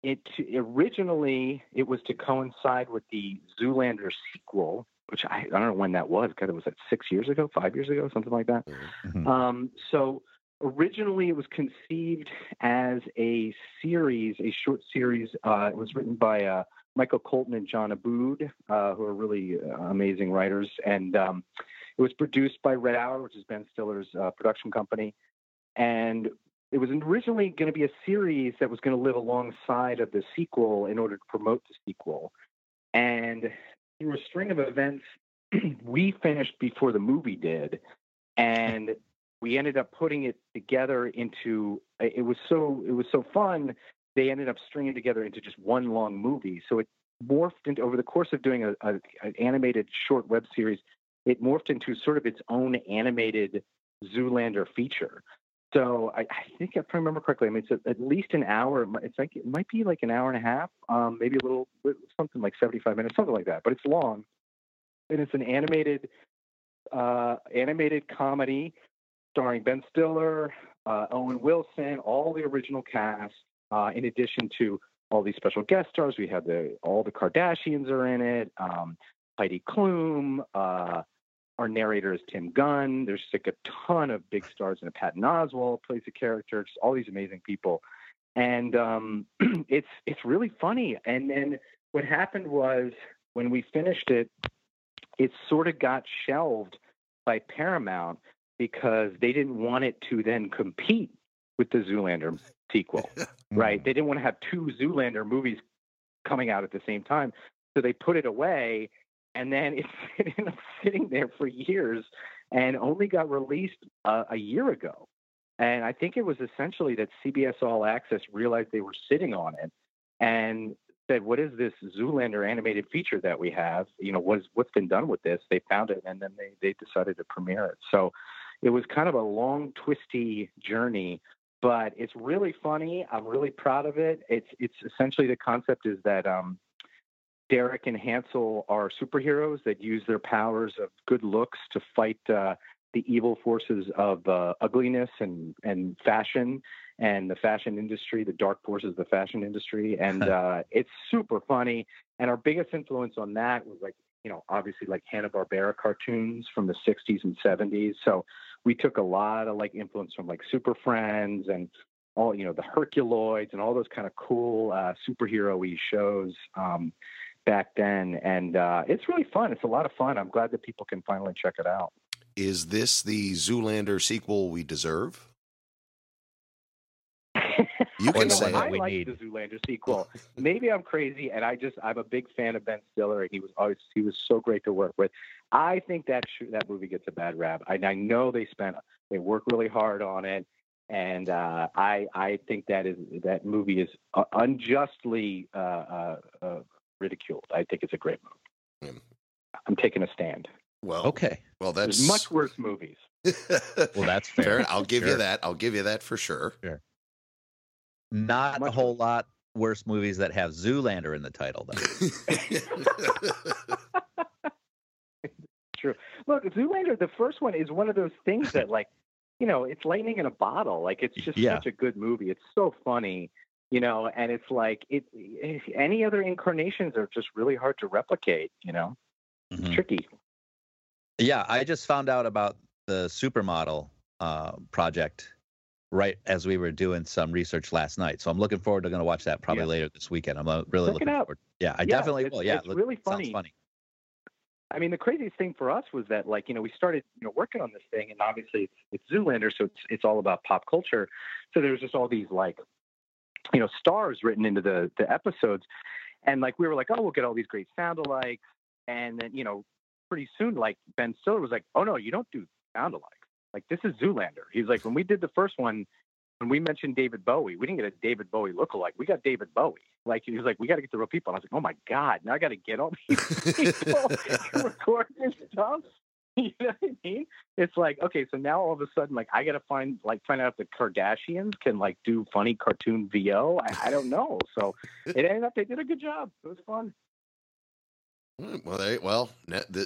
it originally it was to coincide with the Zoolander sequel, which I, I don't know when that was. God, it was that six years ago, five years ago, something like that. Mhm. Um, so originally it was conceived as a series, a short series. Uh, it was written by uh, Michael Colton and John Aboud, uh, who are really uh, amazing writers. And um, it was produced by Red Hour, which is Ben Stiller's uh, production company. And it was originally going to be a series that was going to live alongside of the sequel in order to promote the sequel. And through a string of events, we finished before the movie did. And we ended up putting it together into it was so it was so fun they ended up stringing together into just one long movie so it morphed into over the course of doing a, a an animated short web series it morphed into sort of its own animated zoolander feature so I, I think if I remember correctly, I mean it's at least an hour. It's like it might be like an hour and a half, um, maybe a little something like seventy-five minutes, something like that. But it's long, and it's an animated uh, animated comedy starring Ben Stiller, uh, Owen Wilson, all the original cast. Uh, in addition to all these special guest stars, we have the all the Kardashians are in it. Um, Heidi Klum. Uh, our narrator is Tim Gunn. There's like a ton of big stars in it. Patton Oswalt plays a character. Just all these amazing people, and um, it's it's really funny. And then what happened was when we finished it, it sort of got shelved by Paramount because they didn't want it to then compete with the Zoolander sequel, right? They didn't want to have two Zoolander movies coming out at the same time. So they put it away, and then it, it ended up sitting there for years and only got released uh, a year ago. And I think it was essentially that CBS All Access realized they were sitting on it and said, "What is this Zoolander animated feature that we have? You know, what's what's been done with this?" They found it, and then they they decided to premiere it. So it was kind of a long, twisty journey, but it's really funny. I'm really proud of it. It's it's essentially the concept is that um, Derek and Hansel are superheroes that use their powers of good looks to fight uh, the evil forces of uh, ugliness and and fashion and the fashion industry, the dark forces of the fashion industry, and uh, it's super funny. And our biggest influence on that was like you know obviously like Hanna Barbera cartoons from the '60s and '70s. So we took a lot of like influence from like Super Friends and all you know the Herculoids and all those kind of cool uh, superhero-y shows. Um, back then and uh, it's really fun it's a lot of fun i'm glad that people can finally check it out Is this the Zoolander sequel we deserve? You can know say what? it. I we like need. the Zoolander sequel. Maybe I'm crazy, and I just I'm a big fan of Ben Stiller, and he was always he was so great to work with. I think that sh- that movie gets a bad rap. I, I know they spent they work really hard on it, and uh, I I think that is that movie is uh, unjustly uh, uh, uh, ridiculed. I think it's a great movie. Mm. I'm taking a stand. Well, Okay. well, that's There's much worse movies. Well, that's fair. fair. I'll give you that. I'll give you that for sure. Not a Much whole lot worse movies that have Zoolander in the title, though. True. Look, Zoolander, the first one is one of those things that, like, you know, it's lightning in a bottle. Like, it's just Yeah. such a good movie. It's so funny, you know, and it's like it. it- Any other incarnations are just really hard to replicate. You know, it's Mhm. tricky. Yeah, I just found out about the supermodel uh, project right as we were doing some research last night. So I'm looking forward to going to watch that probably Yeah. later this weekend. I'm uh, really it looking forward. Yeah, I Yeah, definitely will. Yeah, it's look- really funny. funny. I mean, the craziest thing for us was that, like, you know, we started, you know, working on this thing, and obviously it's, it's Zoolander, so it's it's all about pop culture. So there's just all these like, you know, stars written into the the episodes, and like we were like, oh, we'll get all these great sound alikes, and then you know, pretty soon, like Ben Stiller was like, oh no, you don't do sound alikes. Like this is Zoolander. He's like, when we did the first one, when we mentioned David Bowie, we didn't get a David Bowie lookalike. We got David Bowie. Like he was like, we got to get the real people. And I was like, oh my god, now I got to get all these people to record this stuff. You know what I mean? It's like, okay, so now all of a sudden, like, I got to find, like, find out if the Kardashians can, like, do funny cartoon VO. I, I don't know. So it ended up, they did a good job. It was fun. Mm, well, there, well,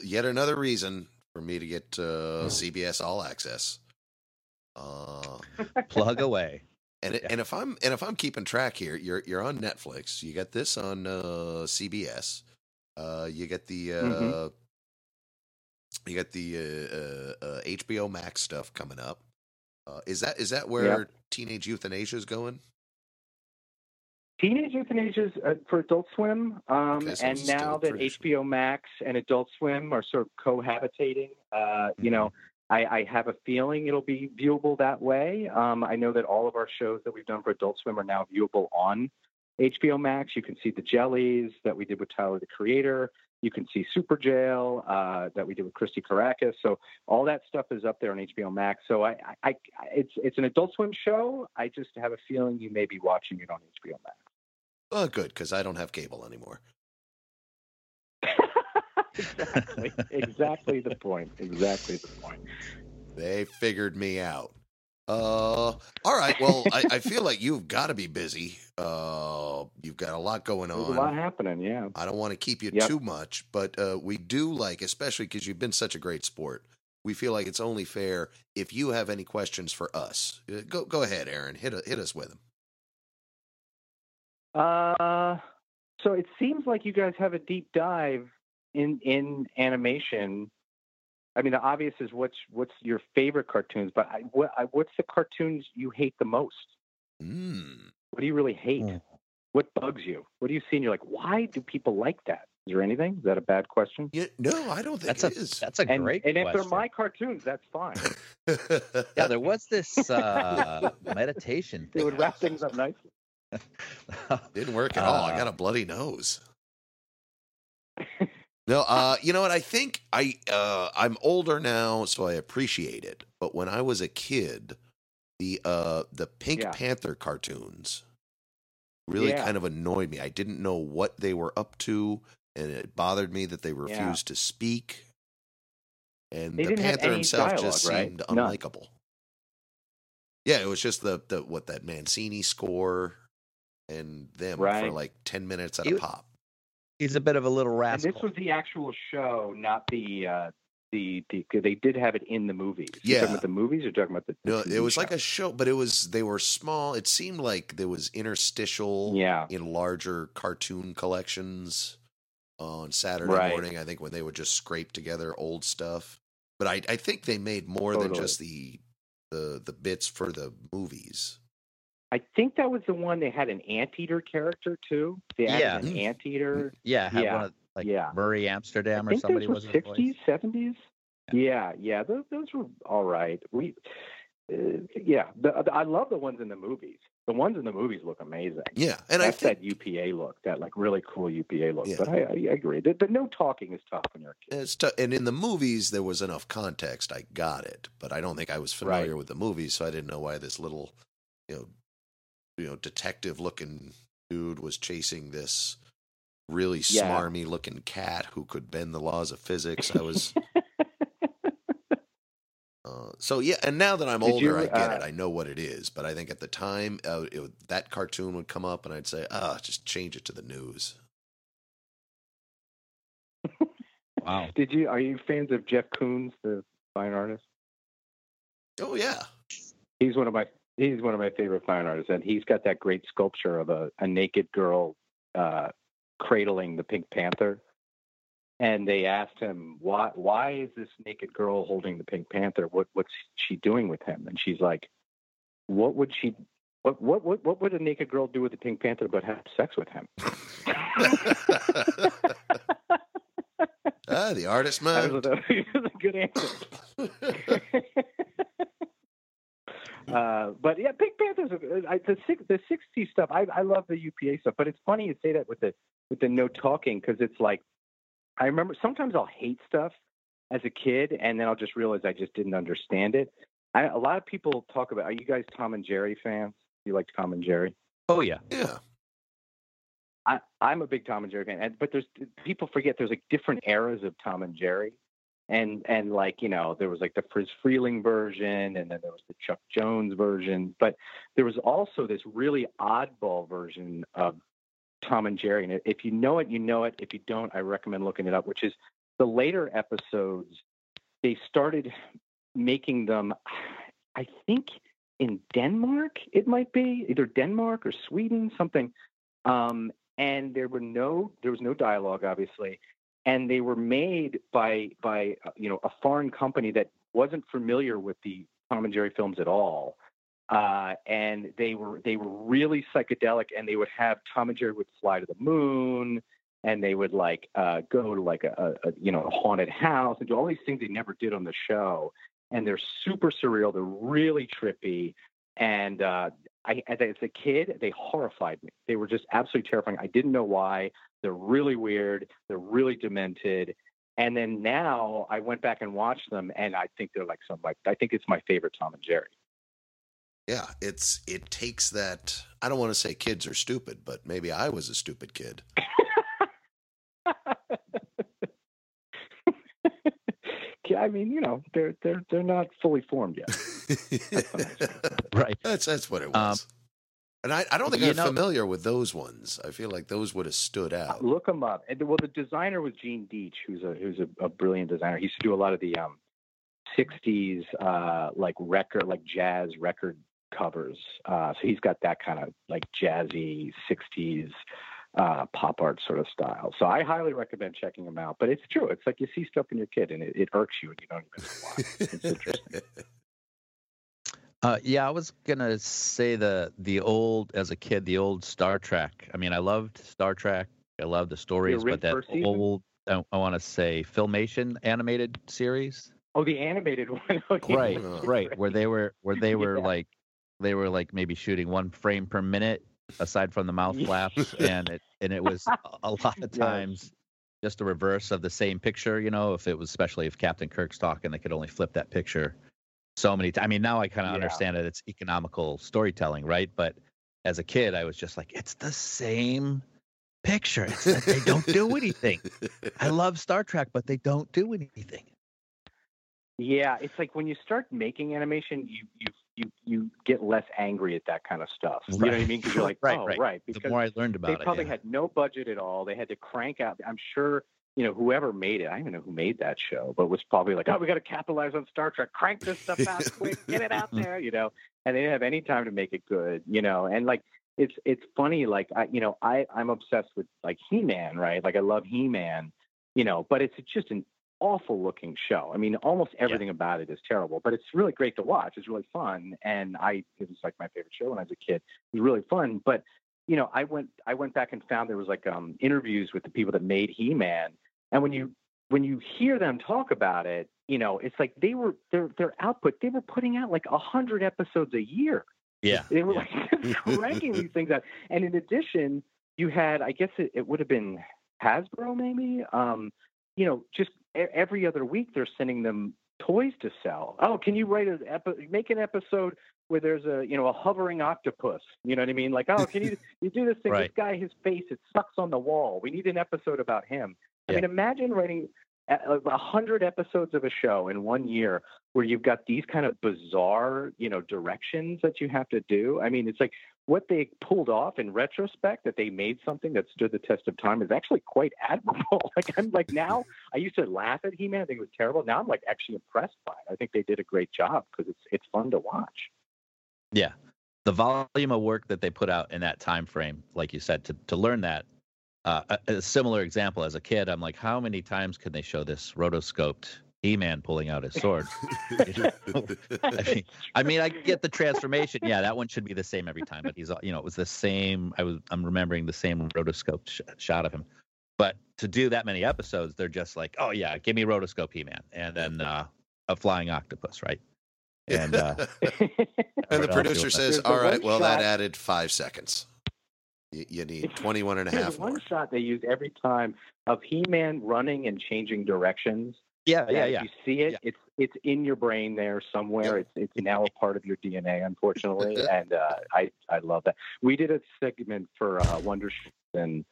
yet another reason for me to get uh, CBS All Access. Uh, Plug away. and Yeah. and if I'm and if I'm keeping track here, you're you're on Netflix. You got this on uh, CBS. Uh, you get the uh, Mhm. you got the uh, uh, uh, HBO Max stuff coming up. Uh, is that is that where teenage euthanasia is going? Teenage Euthanasia uh, for Adult Swim, um, Okay, so and now that tradition. HBO Max and Adult Swim are sort of cohabitating, uh, you know, I, I have a feeling it'll be viewable that way. Um, I know that all of our shows that we've done for Adult Swim are now viewable on HBO Max. You can see the Jellies that we did with Tyler the Creator. You can see Superjail uh, that we did with Christy Karacas. So all that stuff is up there on HBO Max. So I, I, I, it's it's an Adult Swim show. I just have a feeling you may be watching it on HBO Max. Oh, good, because I don't have cable anymore. exactly. exactly the point. Exactly the point. They figured me out. Uh, all right. Well, I, I feel like you've got to be busy. Uh, you've got a lot going There's a lot happening. Yeah. I don't want to keep you Yep. too much, but uh, we do like, especially because you've been such a great sport. We feel like it's only fair if you have any questions for us. Uh, Go, go ahead, Aaron. Hit hit us with them. Uh, so it seems like you guys have a deep dive in in animation. I mean, the obvious is what's what's your favorite cartoons, but I, what, I, what's the cartoons you hate the most? Mm. What do you really hate? Hmm. What bugs you? What do you see and you're like, why do people like that? Is there anything? Is that a bad question? Yeah, no, I don't think That's a it is. that's a and great and if question. they're my cartoons, that's fine. yeah, there was this uh, meditation thing. it would wrap things up nicely. Didn't work at all. I Uh, got a bloody nose. No, uh, you know what? I think I uh, I'm older now, so I appreciate it. But when I was a kid, the uh the Pink Yeah. Panther cartoons really Yeah. kind of annoyed me. I didn't know what they were up to, and it bothered me that they Yeah. refused to speak. And They the Panther himself dialogue, just right? seemed None. unlikable. Yeah, it was just the the what that Mancini score and them for like ten minutes at You- a pop. He's a bit of a little And rascal. this was the actual show, not the uh, the the. They did have it in the movies. You Yeah. talking about the movies or talking about the? the No, TV it was show? like a show, but it was they were small. It seemed like there was interstitial yeah. in larger cartoon collections on Saturday Right. morning. I think when they would just scrape together old stuff. But I, I think they made more than just the the the bits for the movies. I think that was the one they had an anteater character too. They added Yeah. an anteater. yeah, had yeah, one of like yeah. Morey Amsterdam I or think somebody those was were his voice. sixties, seventies. Yeah, yeah, those those were all right. We, uh, yeah, the, the, I love the ones in the movies. The ones in the movies look amazing. Yeah, and That's I think that UPA look, that like really cool UPA look. Yeah. But I, I agree. The, the no talking is tough when you're a kid. it's t- and in the movies there was enough context. I got it, but I don't think I was familiar Right. with the movies, so I didn't know why this little, you know, you know, detective looking dude was chasing this really Yeah. smarmy looking cat who could bend the laws of physics. I was Uh, so yeah, and now that I'm Did older, you, I get it. uh, I know what it is. But I think at the time, uh, it, that cartoon would come up, and I'd say, "Ah, just change it to the news." Wow. Did you? Are you fans of Jeff Koons, the fine artist? Oh yeah, He's one of my he's one of my favorite fine artists, and he's got that great sculpture of a, a naked girl uh, cradling the Pink Panther. And they asked him why why is this naked girl holding the Pink Panther? What what's she doing with him? And she's like, what would she what what what, what would a naked girl do with the Pink Panther but have sex with him? ah, the artist That mode. was a, that was a good answer. Uh, but yeah, Pink Panthers. I, the six, the '60s stuff. I, I love the UPA stuff, but it's funny you say that with the with the no talking because it's like I remember sometimes I'll hate stuff as a kid, and then I'll just realize I just didn't understand it. I, a lot of people talk about. Are you guys Tom and Jerry fans? You like Tom and Jerry? Oh yeah. yeah, I, I'm a big Tom and Jerry fan, and, but there's people forget there's like different eras of Tom and Jerry, and and like you know there was like the Friz Freleng version, and then there was the Chuck Jones version, but there was also this really oddball version of Tom and Jerry, and if you know it, you know it. If you don't, I recommend looking it up. Which is the later episodes. They started making them, I think in Denmark, it might be either Denmark or Sweden, something. Um, and there were no, there was no dialogue, obviously, and they were made by by uh, you know a foreign company that wasn't familiar with the Tom and Jerry films at all. Uh, and they were they were really psychedelic, and they would have Tom and Jerry would fly to the moon, and they would like uh, go to like a, a, you know a haunted house and do all these things they never did on the show and they're super surreal. They're really trippy, and uh, I, as a kid, they horrified me. They were just absolutely terrifying. I didn't know why. They're really weird. They're really demented. And then now I went back and watched them, and I think they're like some like I think it's my favorite Tom and Jerry. yeah. It's it takes that. I don't want to say kids are stupid, but maybe I was a stupid kid. Yeah, I mean, you know, they're they're they're not fully formed yet. Right. That's that's what it Um, was. And I, I don't think you I'm know- familiar with those ones. I feel like those would have stood out. Look them up. And, well, the designer was Gene Deitch, who's a who's a, a brilliant designer. He used to do a lot of the um, '60s uh, like record, like jazz record covers. Uh, so he's got that kind of like jazzy '60s uh, pop art sort of style. So I highly recommend checking him out. But it's true. It's like you see stuff in your kid, and it, it irks you, and you don't even know why. It's interesting. Uh, yeah, I was gonna say the the old as a kid, the old Star Trek. I mean, I loved Star Trek. I loved the stories, ori- but that first season? old I, I want to say filmation animated series. Oh, the animated one. Oh, yeah. Right, Oh. right. Where they were where they were Yeah. like they were like maybe shooting one frame per minute aside from the mouth flaps and it and it was a- a lot of Yes. times just a reverse of the same picture, you know, if it was especially if Captain Kirk's talking they could only flip that picture so many. T- I mean, now I kind of Yeah. understand it. It's economical storytelling, right? But as a kid, I was just like, it's the same picture. It's that they don't do anything. I love Star Trek, but they don't do anything. Yeah, it's like when you start making animation, you you you you get less angry at that kind of stuff. You know what I mean? Because you're like, Right, oh, right. right. Because The more I learned about they it, probably yeah. had no budget at all. They had to crank out. I'm sure you know whoever made it. I don't even know who made that show, but was probably like, oh, we got to capitalize on Star Trek. Crank this stuff out quick. Get it out there. You know, and they didn't have any time to make it good. You know, and like it's it's funny. Like I you know I I'm obsessed with like He Man, right? Like I love He Man. You know, but it's just an awful looking show. I mean, almost everything about it is terrible, but it's really great to watch. It's really fun, and I it was like my favorite show when I was a kid. It was really fun, but you know, I went I went back and found there was like um interviews with the people that made He Man, and when you when you hear them talk about it, you know, it's like they were their their output. They were putting out like a hundred episodes a year. Yeah. They were yeah. like cranking these things out. And in addition, you had, I guess it, it would have been Hasbro maybe. Um, you know, just every other week they're sending them toys to sell. Oh, can you write an epi- make an episode where there's a you know a hovering octopus? You know what I mean? Like, oh, can you you do this thing? Right. This guy, his face, it sucks on the wall. We need an episode about him. I Yeah. mean, imagine writing a hundred episodes of a show in one year where you've got these kind of bizarre, you know, directions that you have to do. I mean, it's like what they pulled off in retrospect that they made something that stood the test of time is actually quite admirable. like I'm like now I used to laugh at He-Man, I think it was terrible. Now I'm like actually impressed by it. I think they did a great job because it's it's fun to watch. Yeah. The volume of work that they put out in that time frame, like you said, to, to learn that. Uh, a, a similar example as a kid, I'm like, how many times can they show this rotoscoped He-Man pulling out his sword? You know? I mean, I mean, I get the transformation. Yeah, that one should be the same every time. But he's, you know, it was the same. I was, I'm remembering the same rotoscoped sh- shot of him. But to do that many episodes, they're just like, oh yeah, give me rotoscope He-Man, and then uh, a flying octopus, right? And uh, And the producer says, all right, one well, that added five seconds. You, you need 21 and a There's half one more. shot they use every time of He-Man running and changing directions. yeah, yeah, yeah. You see it. Yeah. It's it's in your brain there somewhere. It's it's now a part of your DNA, unfortunately, and uh, I I love that. We did a segment for uh, Wonder and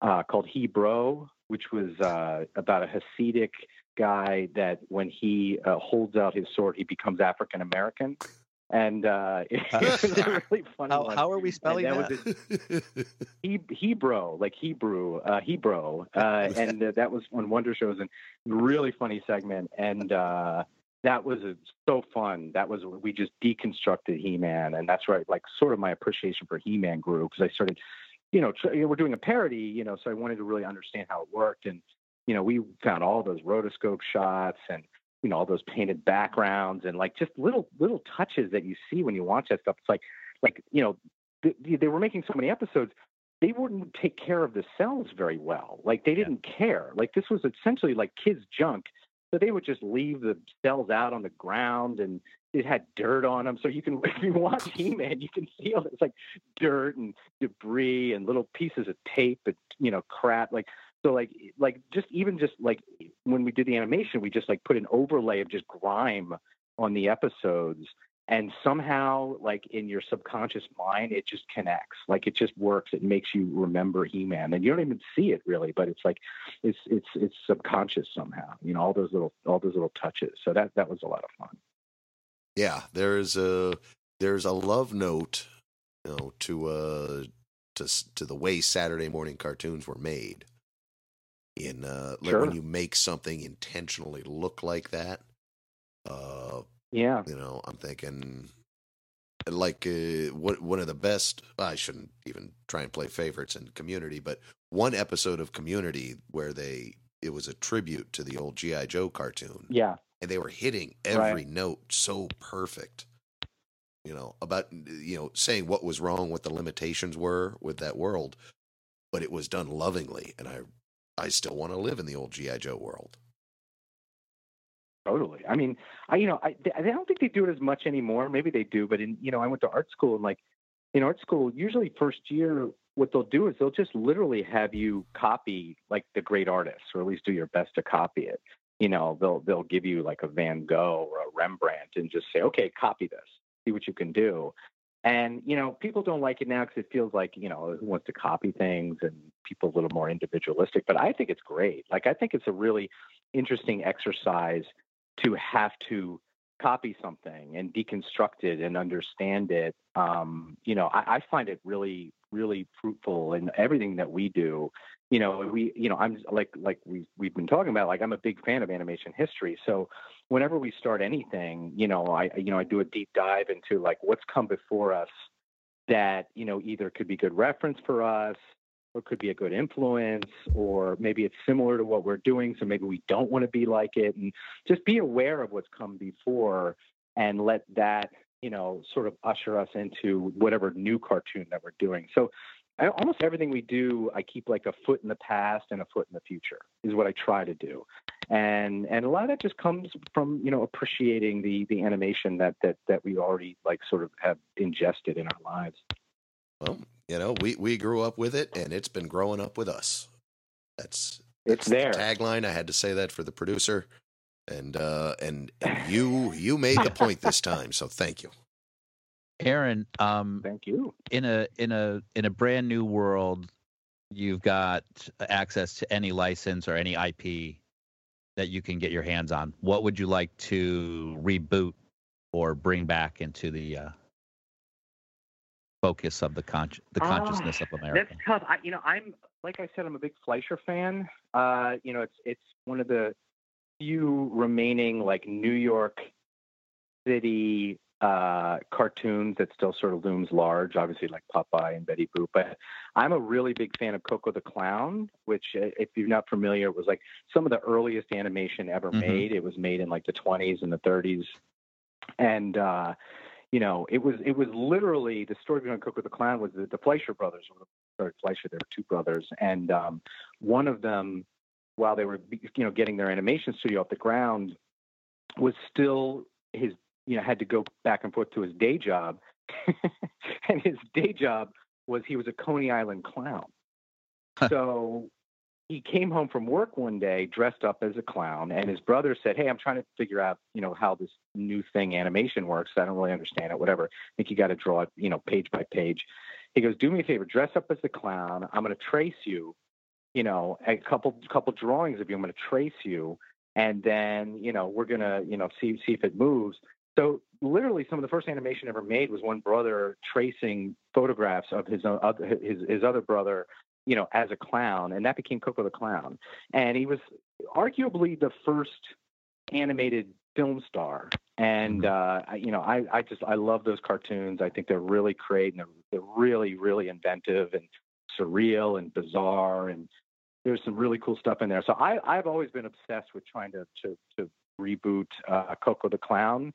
uh, called Hebrew, which was uh, about a Hasidic guy that when he uh, holds out his sword, he becomes African American. And uh, it was a really funny How, one. how are we spelling that that? was he, Hebrew, like Hebrew, uh, Hebrew, uh, and uh, that was on Wonder Showzen, and really funny segment, and uh, that was uh, so fun. That was we just deconstructed He-Man, and that's right, like sort of my appreciation for He-Man grew because I started, you know, tr- you know, we're doing a parody, you know, so I wanted to really understand how it worked, and you know, we found all those rotoscope shots and you know all those painted backgrounds and like just little little touches that you see when you watch that stuff. It's like like you know th- they were making so many episodes they wouldn't take care of the cells very well. Like they didn't care. Like this was essentially like kids junk. So they would just leave the cells out on the ground and it had dirt on them so you can if you watch he-man you can see all this like dirt and debris and little pieces of tape and you know crap. Like so like like just even just like when we did the animation we just like put an overlay of just grime on the episodes and somehow like in your subconscious mind it just connects. Like it just works. It makes you remember he-man and you don't even see it really but it's like it's it's it's subconscious somehow you know all those little all those little touches. So that that was a lot of fun. Yeah, there's a there's a love note, you know, to uh to to the way Saturday morning cartoons were made. In uh like when you make something intentionally look like that, uh yeah. you know, I'm thinking like uh, what one of the best I shouldn't even try and play favorites in community, but one episode of community where they it was a tribute to the old GI Joe cartoon yeah. and they were hitting every note so perfect you know about you know saying what was wrong what the limitations were with that world but it was done lovingly and i i still want to live in the old gi joe world Totally. I mean, I you know, I I don't think they do it as much anymore. Maybe they do, but in you know, I went to art school and like in art school, usually first year, what they'll do is they'll just literally have you copy like the great artists, or at least do your best to copy it. you know, they'll they'll give you like a Van Gogh or a Rembrandt and just say, okay, copy this, see what you can do. And you know, people don't like it now because it feels like you know who wants to copy things and people a little more individualistic. But I think it's great. Like I think it's a really interesting exercise to have to copy something and deconstruct it and understand it. Um, you know, I, I find it really, really fruitful in everything that we do. You know, we, you know, I'm like, like we we've been talking about. Like, I'm a big fan of animation history. So, whenever we start anything, you know, I, you know, I do a deep dive into like what's come before us that you know either could be good reference for us or could be a good influence, or maybe it's similar to what we're doing, so maybe we don't want to be like it, and just be aware of what's come before and let that, you know, sort of usher us into whatever new cartoon that we're doing. So I, almost everything we do, I keep like a foot in the past and a foot in the future is what I try to do, and and a lot of that just comes from you know appreciating the the animation that that that we already like sort of have ingested in our lives. Well, you know, we we grew up with it, and it's been growing up with us. That's it's the tagline. I had to say that for the producer, and uh, and and you you made the point this time, so thank you. Aaron, um, Thank you. in a in a in a brand new world, you've got access to any license or any IP that you can get your hands on. What would you like to reboot or bring back into the uh, focus of the con- the consciousness Ah, of America? That's tough. I, you know, I'm like I said, I'm a big Fleischer fan. Uh, you know, it's it's one of the few remaining like New York City uh, cartoons that still sort of looms large. Obviously, like Popeye and Betty Boop. But I'm a really big fan of Koko the Clown, which, uh, if you're not familiar, was like some of the earliest animation ever Mhm. made. It was made in like the 20s and the 30s, and uh, you know, it was it was literally the story behind Koko the Clown was that the Fleischer brothers were sorry, Fleischer. There were two brothers, and um, one of them, while they were you know getting their animation studio off the ground, was still his you know had to go back and forth to his day job, and his day job was he was a Coney Island clown. so he came home from work one day dressed up as a clown and his brother said hey i'm trying to figure out you know how this new thing animation works. I don't really understand it whatever. I think you got to draw it you know page by page. He goes do me a favor dress up as the clown. I'm going to trace you you know a couple couple drawings of you. I'm going to trace you and then you know we're going to you know see see if it moves so literally some of the first animation ever made was one brother tracing photographs of his own, other his his other brother you know, as a clown, and that became Koko the Clown. And he was arguably the first animated film star. And uh, I- you know, I, I just I love those cartoons. I think they're really great and they're, they're really really inventive and surreal and bizarre. And there's some really cool stuff in there. So I I've always been obsessed with trying to to, to reboot uh, Koko the Clown.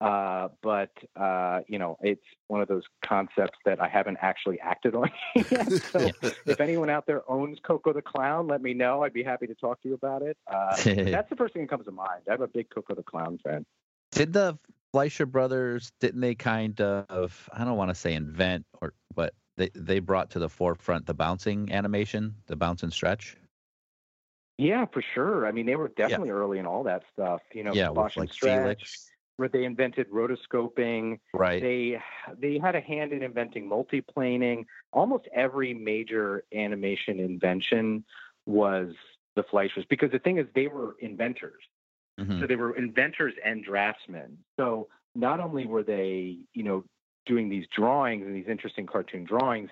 Uh, but uh, you know, it's one of those concepts that I haven't actually acted on yet. So if anyone out there owns Koko the Clown, let me know. I'd be happy to talk to you about it. Uh, that's the first thing that comes to mind. I'm a big Koko the Clown fan. Did the Fleischer brothers didn't they kind of I don't want to say invent or but they they brought to the forefront the bouncing animation, the bounce and stretch? Yeah, for sure. I mean, they were definitely early in all that stuff. You know, yeah, with like Stretch, Felix. Where they invented rotoscoping. Right. They they had a hand in inventing multiplaning. Almost every major animation invention was the Fleischers because the thing is they were inventors. Mhm. So they were inventors and draftsmen. So not only were they, you know, doing these drawings and these interesting cartoon drawings,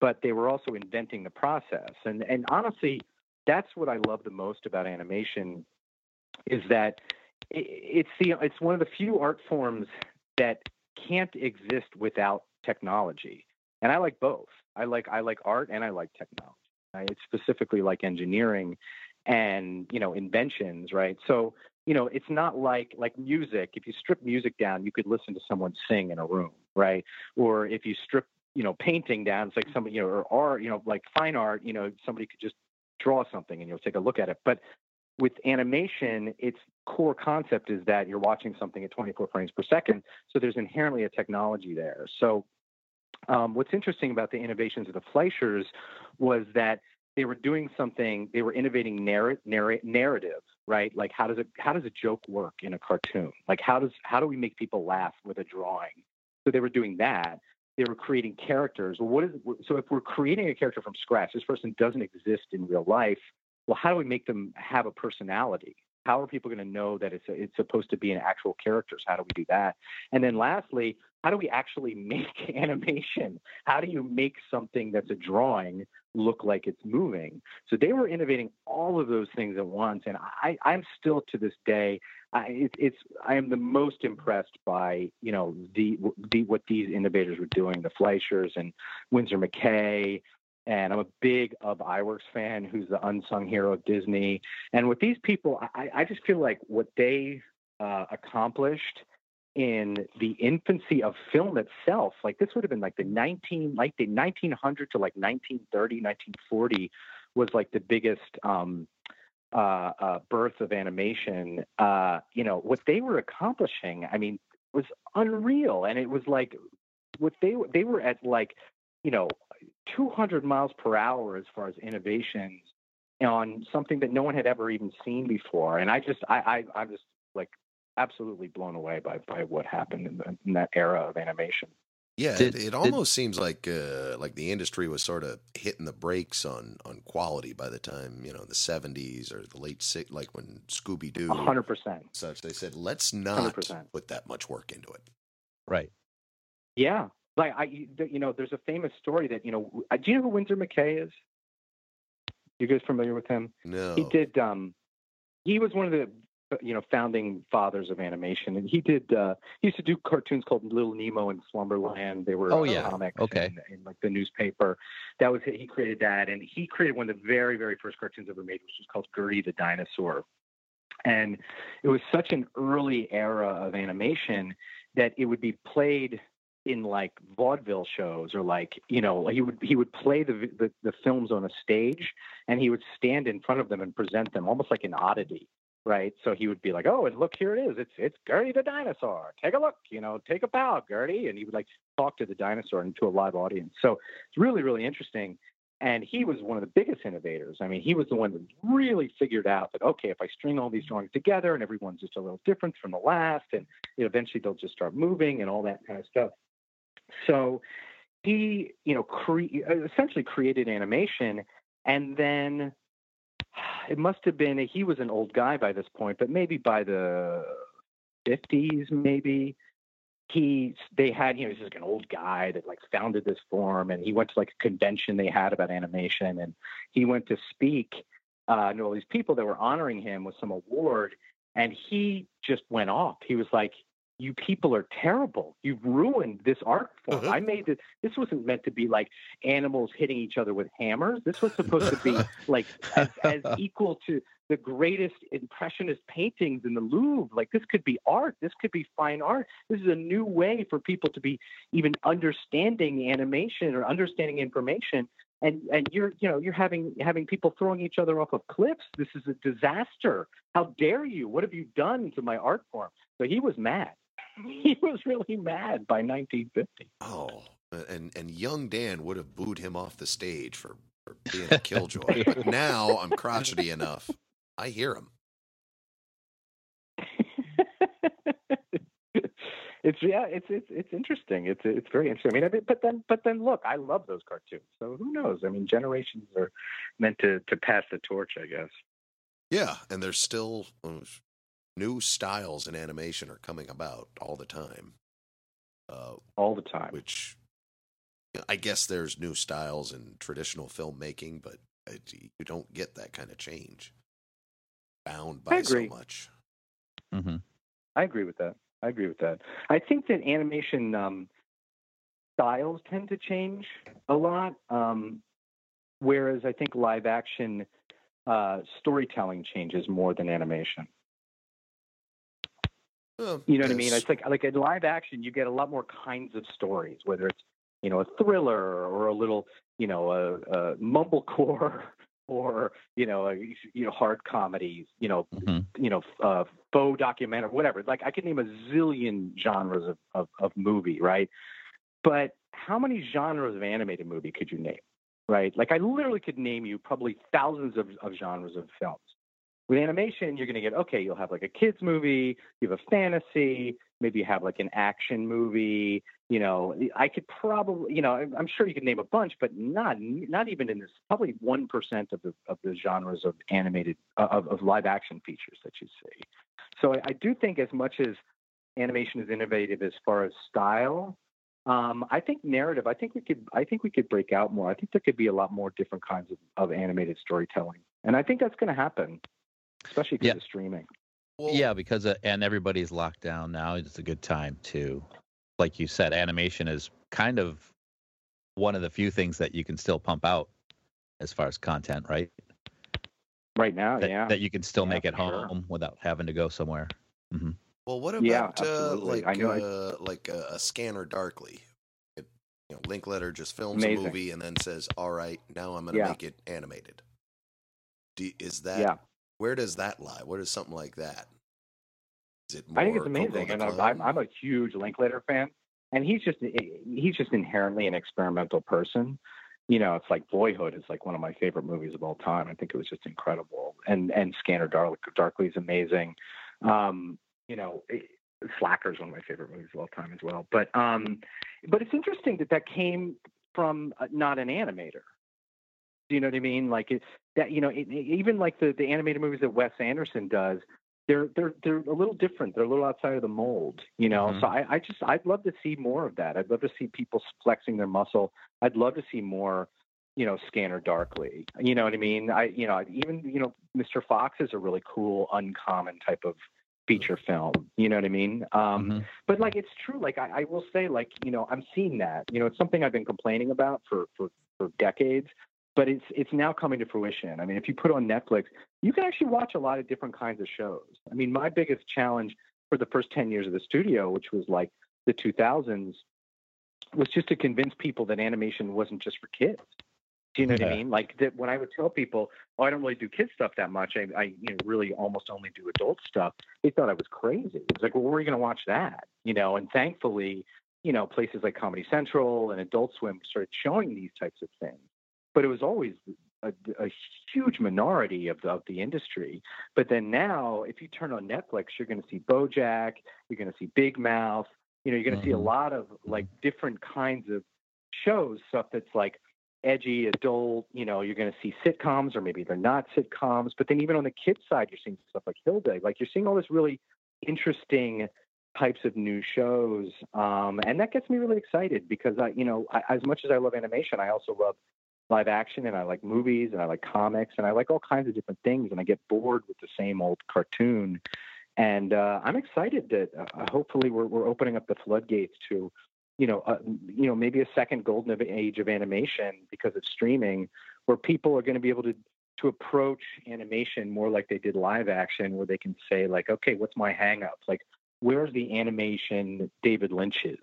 but they were also inventing the process. And and honestly, that's what I love the most about animation is that it's the it's one of the few art forms that can't exist without technology. And I like both. I like I like art and I like technology. I specifically like engineering and you know inventions, right? So you know it's not like like music. If you strip music down, you could listen to someone sing in a room, right? Or if you strip you know painting down, it's like somebody you know or art, you know like fine art, you know somebody could just draw something and you'll take a look at it. But with animation, its core concept is that you're watching something at 24 frames per second. So there's inherently a technology there. So um, what's interesting about the innovations of the Fleischers was that they were doing something. They were innovating narr- narr- narrative, right? Like how does it how does a joke work in a cartoon? Like how does how do we make people laugh with a drawing? So they were doing that. They were creating characters. Well, what is so if we're creating a character from scratch, this person doesn't exist in real life. Well, how do we make them have a personality? How are people going to know that it's a, it's supposed to be an actual characters? How do we do that? And then lastly, how do we actually make animation? How do you make something that's a drawing look like it's moving? So they were innovating all of those things at once, and I, I'm still to this day, I, it, it's I am the most impressed by you know the, the what these innovators were doing, the Fleischers and Winsor McCay. And I'm a big Ub Iwerks fan, who's the unsung hero of Disney. And with these people, I, I just feel like what they uh, accomplished in the infancy of film itself like this would have been like the 19 like the 1900 to like 1930 1940 was like the biggest um uh, uh birth of animation uh you know what they were accomplishing i mean was unreal and it was like what they they were at like you know 200 miles per hour as far as innovations on something that no one had ever even seen before and i just i, I i'm just like absolutely blown away by by what happened in, the, in that era of animation. Yeah, did, it, it, almost did, seems like uh, like the industry was sort of hitting the brakes on on quality by the time you know the seventies or the late six, like when Scooby Doo, hundred percent. Such they said, let's not 100%. put that much work into it. Right. Yeah, like I, you know, there's a famous story that you know. Do you know who Winsor McCay is? You guys familiar with him? No. He did. Um, he was one of the you know founding fathers of animation and he did uh he used to do cartoons called little nemo and slumberland they were oh uh, yeah comics okay in, in, like the newspaper that was he created that and he created one of the very very first cartoons ever made which was called gertie the dinosaur and it was such an early era of animation that it would be played in like vaudeville shows or like you know he would he would play the, the the films on a stage and he would stand in front of them and present them almost like an oddity right? So he would be like, "Oh, and look, here it is. It's it's Gertie the dinosaur. Take a look. You know, take a bow, Gertie." And he would like talk to the dinosaur and to a live audience. So it's really really interesting. And he was one of the biggest innovators. I mean, he was the one that really figured out that okay, if I string all these drawings together and everyone's just a little different from the last, and you know, eventually they'll just start moving and all that kind of stuff. So he, you know, cre- essentially created animation, and then it must have been he was an old guy by this point, but maybe by the 50s, maybe. He they had you know he's like an old guy that like founded this forum and he went to like a convention they had about animation and he went to speak uh to all these people that were honoring him with some award and he just went off. He was like you people are terrible. You've ruined this art form. Uh-huh. I made this. This wasn't meant to be like animals hitting each other with hammers. This was supposed to be like as, as equal to the greatest impressionist paintings in the Louvre. Like this could be art. This could be fine art. This is a new way for people to be even understanding animation or understanding information. And and you're you know you're having having people throwing each other off of cliffs. This is a disaster. How dare you? What have you done to my art form? So he was mad. he was really mad by 1950. Oh, and and young Dan would have booed him off the stage for, for being a killjoy. but now I'm crotchety enough. I hear him. it's yeah, it's it's it's interesting. It's it's very interesting. I mean, but then but then look, I love those cartoons. So who knows? I mean, generations are meant to to pass the torch, I guess. Yeah, and there's still uh, new styles in animation are coming about all the time. Uh, all the time. Which I guess there's new styles in traditional filmmaking, but you don't get that kind of change bound by so much. Mm-hmm. I agree with that. I agree with that. I think that animation um, styles tend to change a lot, um, whereas I think live action uh, storytelling changes more than animation. You know what I mean? It's like like in live action, you get a lot more kinds of stories, whether it's you know a thriller or a little you know a, a mumblecore or you know a, you know hard comedies, you know mm-hmm. you know uh, faux documentary, whatever. Like I could name a zillion genres of, of of movie, right? But how many genres of animated movie could you name? right? Like I literally could name you probably thousands of, of genres of films. With animation, you're going to get okay. You'll have like a kids movie, you have a fantasy, maybe you have like an action movie. You know, I could probably, you know, I'm sure you could name a bunch, but not not even in this. Probably one percent of the of the genres of animated of, of live action features that you see. So I, I do think as much as animation is innovative as far as style, um, I think narrative. I think we could. I think we could break out more. I think there could be a lot more different kinds of, of animated storytelling, and I think that's going to happen, especially because Yeah. of streaming. yeah, because uh, and everybody's locked down now. It's a good time to, like you said, animation is kind of one of the few things that you can still pump out as far as content, right? Right now, That, yeah. that you can still Yeah, make at for sure. home without having to go somewhere. hmm Well, what Yeah, about uh, like I know I- uh, like uh, a scanner darkly? It, you know, Linklater just films Amazing. a movie and then says, "All right, now I'm going to Yeah. make it animated." Do, is that yeah, where does that lie? What is something like that? Is it? I think it's amazing, and I'm, I'm a huge Linklater fan, and he's just he's just inherently an experimental person. You know, it's like Boyhood is like one of my favorite movies of all time. I think it was just incredible, and and Scanner Dark, Darkly is amazing. Um, you know, it- Slacker is one of my favorite movies of all time as well. But um, but it's interesting that that came from uh, not an animator. Do you know what I mean? Like it, that, you know, it, even like the the animated movies that Wes Anderson does, they're they're they're a little different. They're a little outside of the mold, you know. Mhm. So I, I just I'd love to see more of that. I'd love to see people flexing their muscle. I'd love to see more, you know, Scanner Darkly. You know what I mean? I you know even you know Mr. Fox is a really cool, uncommon type of feature film. You know what I mean? Um, Mhm. but like it's true like I, I will say like you know i'm seeing that you know it's something i've been complaining about for for for decades but it's it's now coming to fruition i mean if you put on netflix you can actually watch a lot of different kinds of shows i mean my biggest challenge for the first 10 years of the studio which was like the 2000s was just to convince people that animation wasn't just for kids do you know what I mean? Like that when I would tell people, "Oh, I don't really do kid stuff that much. I, I you know, really almost only do adult stuff." They thought I was crazy. It's like, "Well, where are you going to watch that?" You know. And thankfully, you know, places like Comedy Central and Adult Swim started showing these types of things. But it was always a, a huge minority of the, of the industry. But then now, if you turn on Netflix, you're going to see BoJack. You're going to see Big Mouth. You know, you're going to see a Mhm. lot of like different kinds of shows, stuff that's like edgy, adult. You know, you're going to see sitcoms, or maybe they're not sitcoms. But then even on the kids side, you're seeing stuff like Hilda. Like you're seeing all this really interesting types of new shows, um, and that gets me really excited because I, you know, I, as much as I love animation, I also love live action, and I like movies, and I like comics, and I like all kinds of different things, and I get bored with the same old cartoon. And uh, I'm excited that uh, hopefully we're, we're opening up the floodgates to you know, uh, you know, maybe a second golden age of animation because of streaming, where people are going to be able to to approach animation more like they did live action, where they can say like, okay, what's my hang up? Like, where's the animation David Lynch's?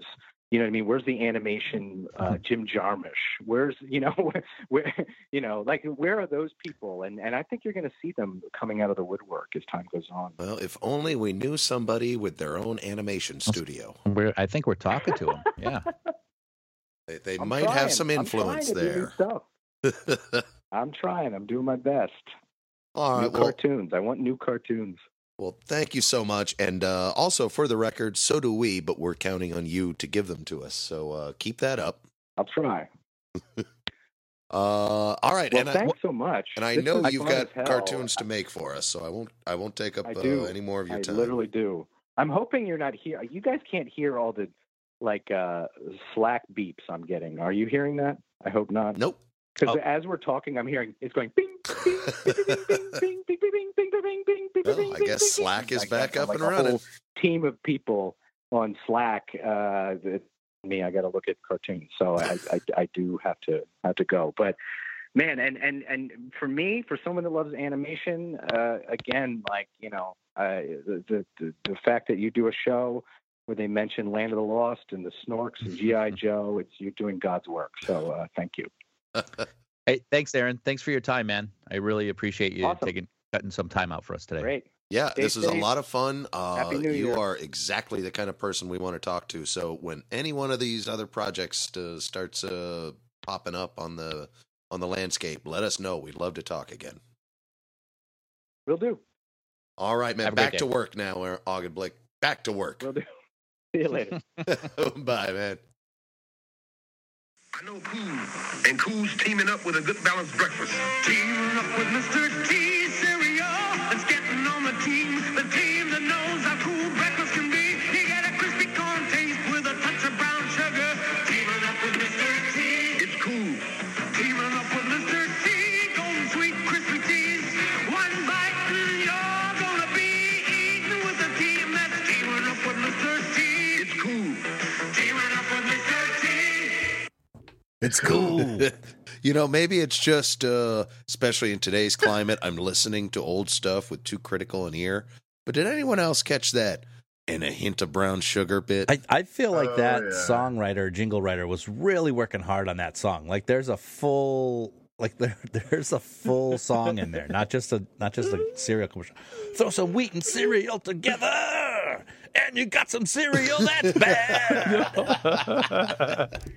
You know what I mean? Where's the animation uh, Jim Jarmusch? Where's you know where, where you know like where are those people? And and I think you're going to see them coming out of the woodwork as time goes on. Well, if only we knew somebody with their own animation studio. We're, I think we're talking to them. Yeah. They, they might trying. have some I'm influence to do new there. I'm trying. I'm doing my best. All new. Well, cartoons. I want new cartoons. Well, thank you so much. And uh, also, for the record, so do we, but we're counting on you to give them to us. So uh, keep that up. I'll try. Uh, all right. Well, and I, thanks so much. and I This know you've got cartoons to make for us, so I won't. I won't take up I uh, any more of your I time. I literally do. I'm hoping you're not here. You guys can't hear all the like uh Slack beeps I'm getting. Are you hearing that? I hope not. Nope. Because Oh. as we're talking, I'm hearing it's going bing, bing, bing, bing, bing, bing, bing, bing, bing, bing, bing, bing, bing, I guess Slack is back up and running. Team of people on Slack. Uh, me, I got to look at cartoons, so I, I, I do have to have to go. But man, and and and for me, for someone that loves animation, uh, again, like you know, uh, the, the the fact that you do a show where they mention Land of the Lost and the Snorks and GI Joe, it's you're doing God's work. So uh, thank you. Hey, thanks, Aaron. Thanks for your time, man. I really appreciate you Awesome. taking cutting some time out for us today. Great. Yeah, Stay this is a lot of fun. Uh, Happy New you Year. are exactly the kind of person we want to talk to. So when any one of these other projects uh, starts uh, popping up on the on the landscape, let us know. We'd love to talk again. We'll do. All right, man. Have a great Back to work now, Augenblick. Back to work. We'll do. See you later. Bye, man. I know Cool, and Cool's teaming up with a good balanced breakfast. Teaming up with Mr. T It's cool. you know, maybe it's just, uh, especially in today's climate, I'm listening to old stuff with too critical an ear. But did anyone else catch that? And a hint of brown sugar bit. I, I feel like Oh, that yeah. songwriter, jingle writer, was really working hard on that song. Like there's a full like there there's a full song in there, not just a not just a cereal commercial. Throw some wheat and cereal together, and you got some cereal that's bad.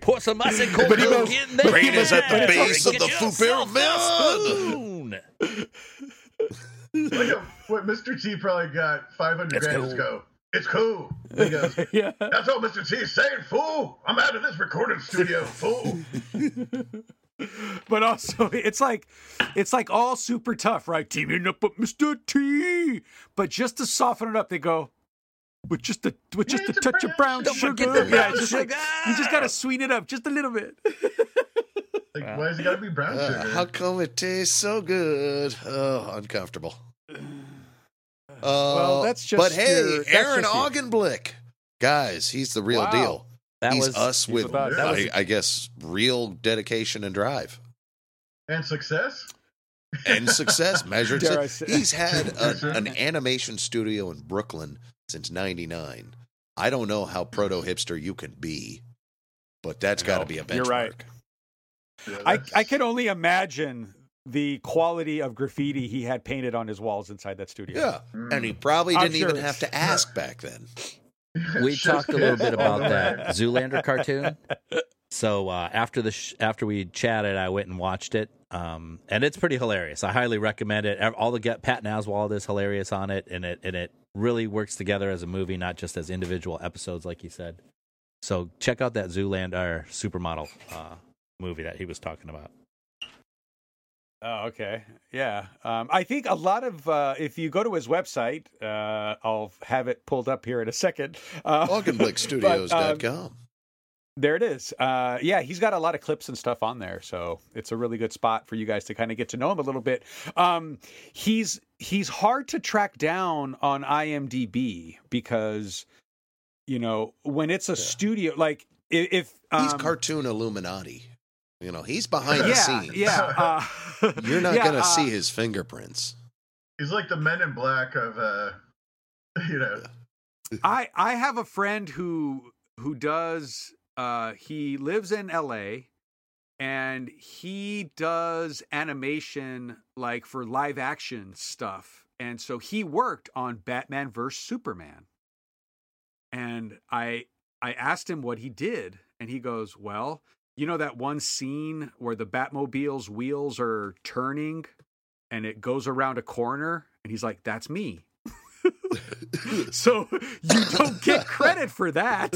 Pour some ice and cold But milk goes- in there. Brain is at the base of get the yourself Fupero a spoon. Look what Mr. T probably got 500 It's grand cool. to go. It's cool. He goes, yeah. That's all Mr. T is saying, fool. I'm out of this recording studio, fool. But also, it's like it's like all super tough, right? Teaming up with Mr. T. But just to soften it up, they go with just a with just a a touch of brown brown sugar. forget the yeah, brown just like you just gotta sweeten it up just a little bit. Like, why has it got to be brown Uh, sugar? how come it tastes so good? Oh, uncomfortable. Uh, Well, that's just But hey, your- that's Aaron just you. Augenblick, guys, he's the real Wow. deal. That he's was us he's with, about- that I, was- I guess, real dedication and drive and success? and success measured. Dare I su- say- He's had a, an animation studio in Brooklyn since '99. I don't know how proto hipster you can be, but that's got to be a benchmark. You're right. Yeah, I I can only imagine the quality of graffiti he had painted on his walls inside that studio. Yeah, Mm. and he probably didn't even have to ask back then. we talked a little bit about that. Zoolander cartoon. So uh, after the sh- after we chatted, I went and watched it, um, and it's pretty hilarious. I highly recommend it. All the get Pat Oswald is hilarious on it, and it and it really works together as a movie, not just as individual episodes, like you said. So check out that Zoolander supermodel uh, movie that he was talking about. Oh, okay. Yeah. Um, I think a lot of, uh, if you go to his website, uh, I'll have it pulled up here in a second. Uh, but, um, AugenblickStudios.com. there it is. Uh, yeah, he's got a lot of clips and stuff on there, so it's a really good spot for you guys to kind of get to know him a little bit. Um, he's he's hard to track down on IMDb because you know when it's a studio like i- if He's um, cartoon Illuminati. You know, he's behind the yeah, scenes. yeah. Uh, You're not yeah, going to uh, see his fingerprints. He's like the men in black of, uh, you know, I I have a friend who who does uh he lives in LA and he does animation like for live action stuff. And so he worked on Batman vs Superman. And I I asked him what he did and he goes, "Well, you know that one scene where the Batmobile's wheels are turning and it goes around a corner?" And he's like, "That's me." so you don't get credit for that.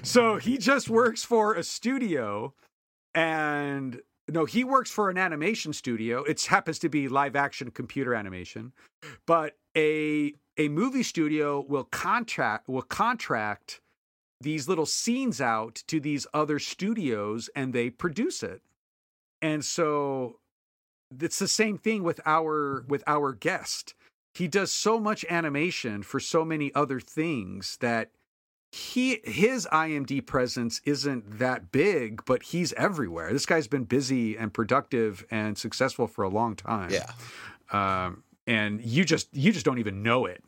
so he just works for a studio and no, he works for an animation studio. It happens to be live action computer animation, but a a movie studio will contract will contract these little scenes out to these other studios and they produce it. And so it's the same thing with our with our guest he does so much animation for so many other things that he his IMD presence isn't that big, but he's everywhere. This guy's been busy and productive and successful for a long time. yeah. Um, and you just you just don't even know it.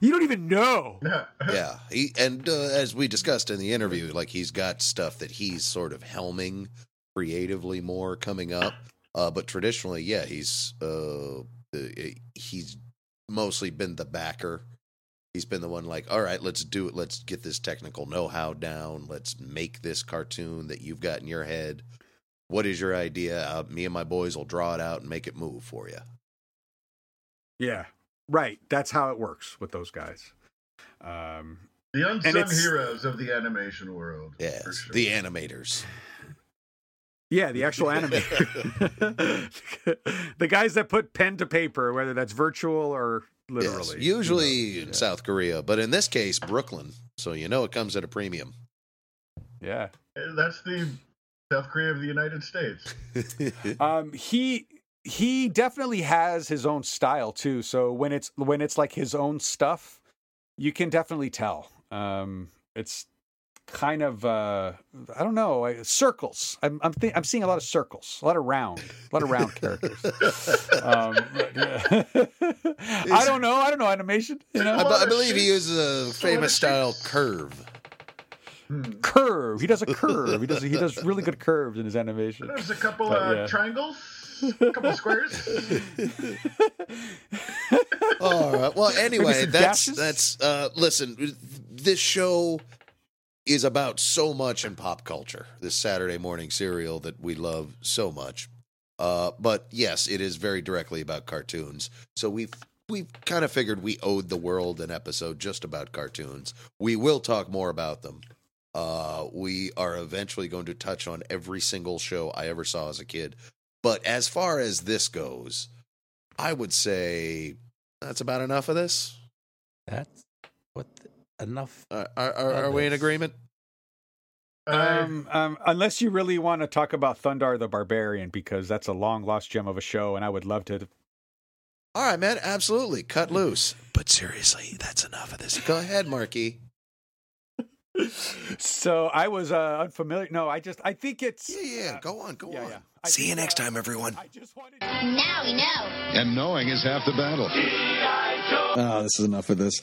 You don't even know. Yeah. He, and uh, as we discussed in the interview, like he's got stuff that he's sort of helming creatively more coming up. Uh, but traditionally, yeah, he's uh, uh, he's mostly been the backer. He's been the one like, all right, let's do it. Let's get this technical know-how down. Let's make this cartoon that you've got in your head What is your idea? Uh, me and my boys will draw it out and make it move for you. Yeah, right. That's how it works with those guys. Um, The unsung heroes of the animation world. Yes, sure. the animators. Yeah, the actual animator, the guys that put pen to paper, whether that's virtual or Yes, literally. usually you know, in yeah. South Korea, but in this case, Brooklyn. So you know it comes at a premium. Yeah. That's the South Korea of the United States. Um, he he definitely has his own style too. So when it's when it's like his own stuff, you can definitely tell. Um, it's kind of uh, I don't know I- circles. I'm I'm, thi- I'm seeing a lot of circles, a lot of round, a lot of round characters. Um, but, yeah. I don't know. I don't know animation. You know, I, be- I lot of believe he uses a famous style curve. Hmm. curve. He does a curve. He does he does really good curves in his animation. There's a couple But, uh, yeah. triangles, a couple squares. All right. Well, anyway, that's dashes? that's uh listen, this show is about so much in pop culture. This Saturday morning serial that we love so much. Uh but yes, it is very directly about cartoons. So we've we've kind of figured we owed the world an episode just about cartoons. We will talk more about them. Uh we are eventually going to touch on every single show I ever saw as a kid. But as far as this goes, I would say that's about enough of this. That's what the, enough. Are, are, are, are we in agreement? Um, um, unless you really want to talk about Thundarr the Barbarian, because that's a long lost gem of a show, and I would love to. All right, man. Absolutely. Cut loose. But seriously, that's enough of this. Go ahead, Marky. So I was uh, unfamiliar. No, I just I think it's Yeah, yeah. Go on. Go yeah, on. yeah. I See you next uh, time, everyone. I just wanted. Now we know. And knowing is half the battle. Oh, this is enough of this.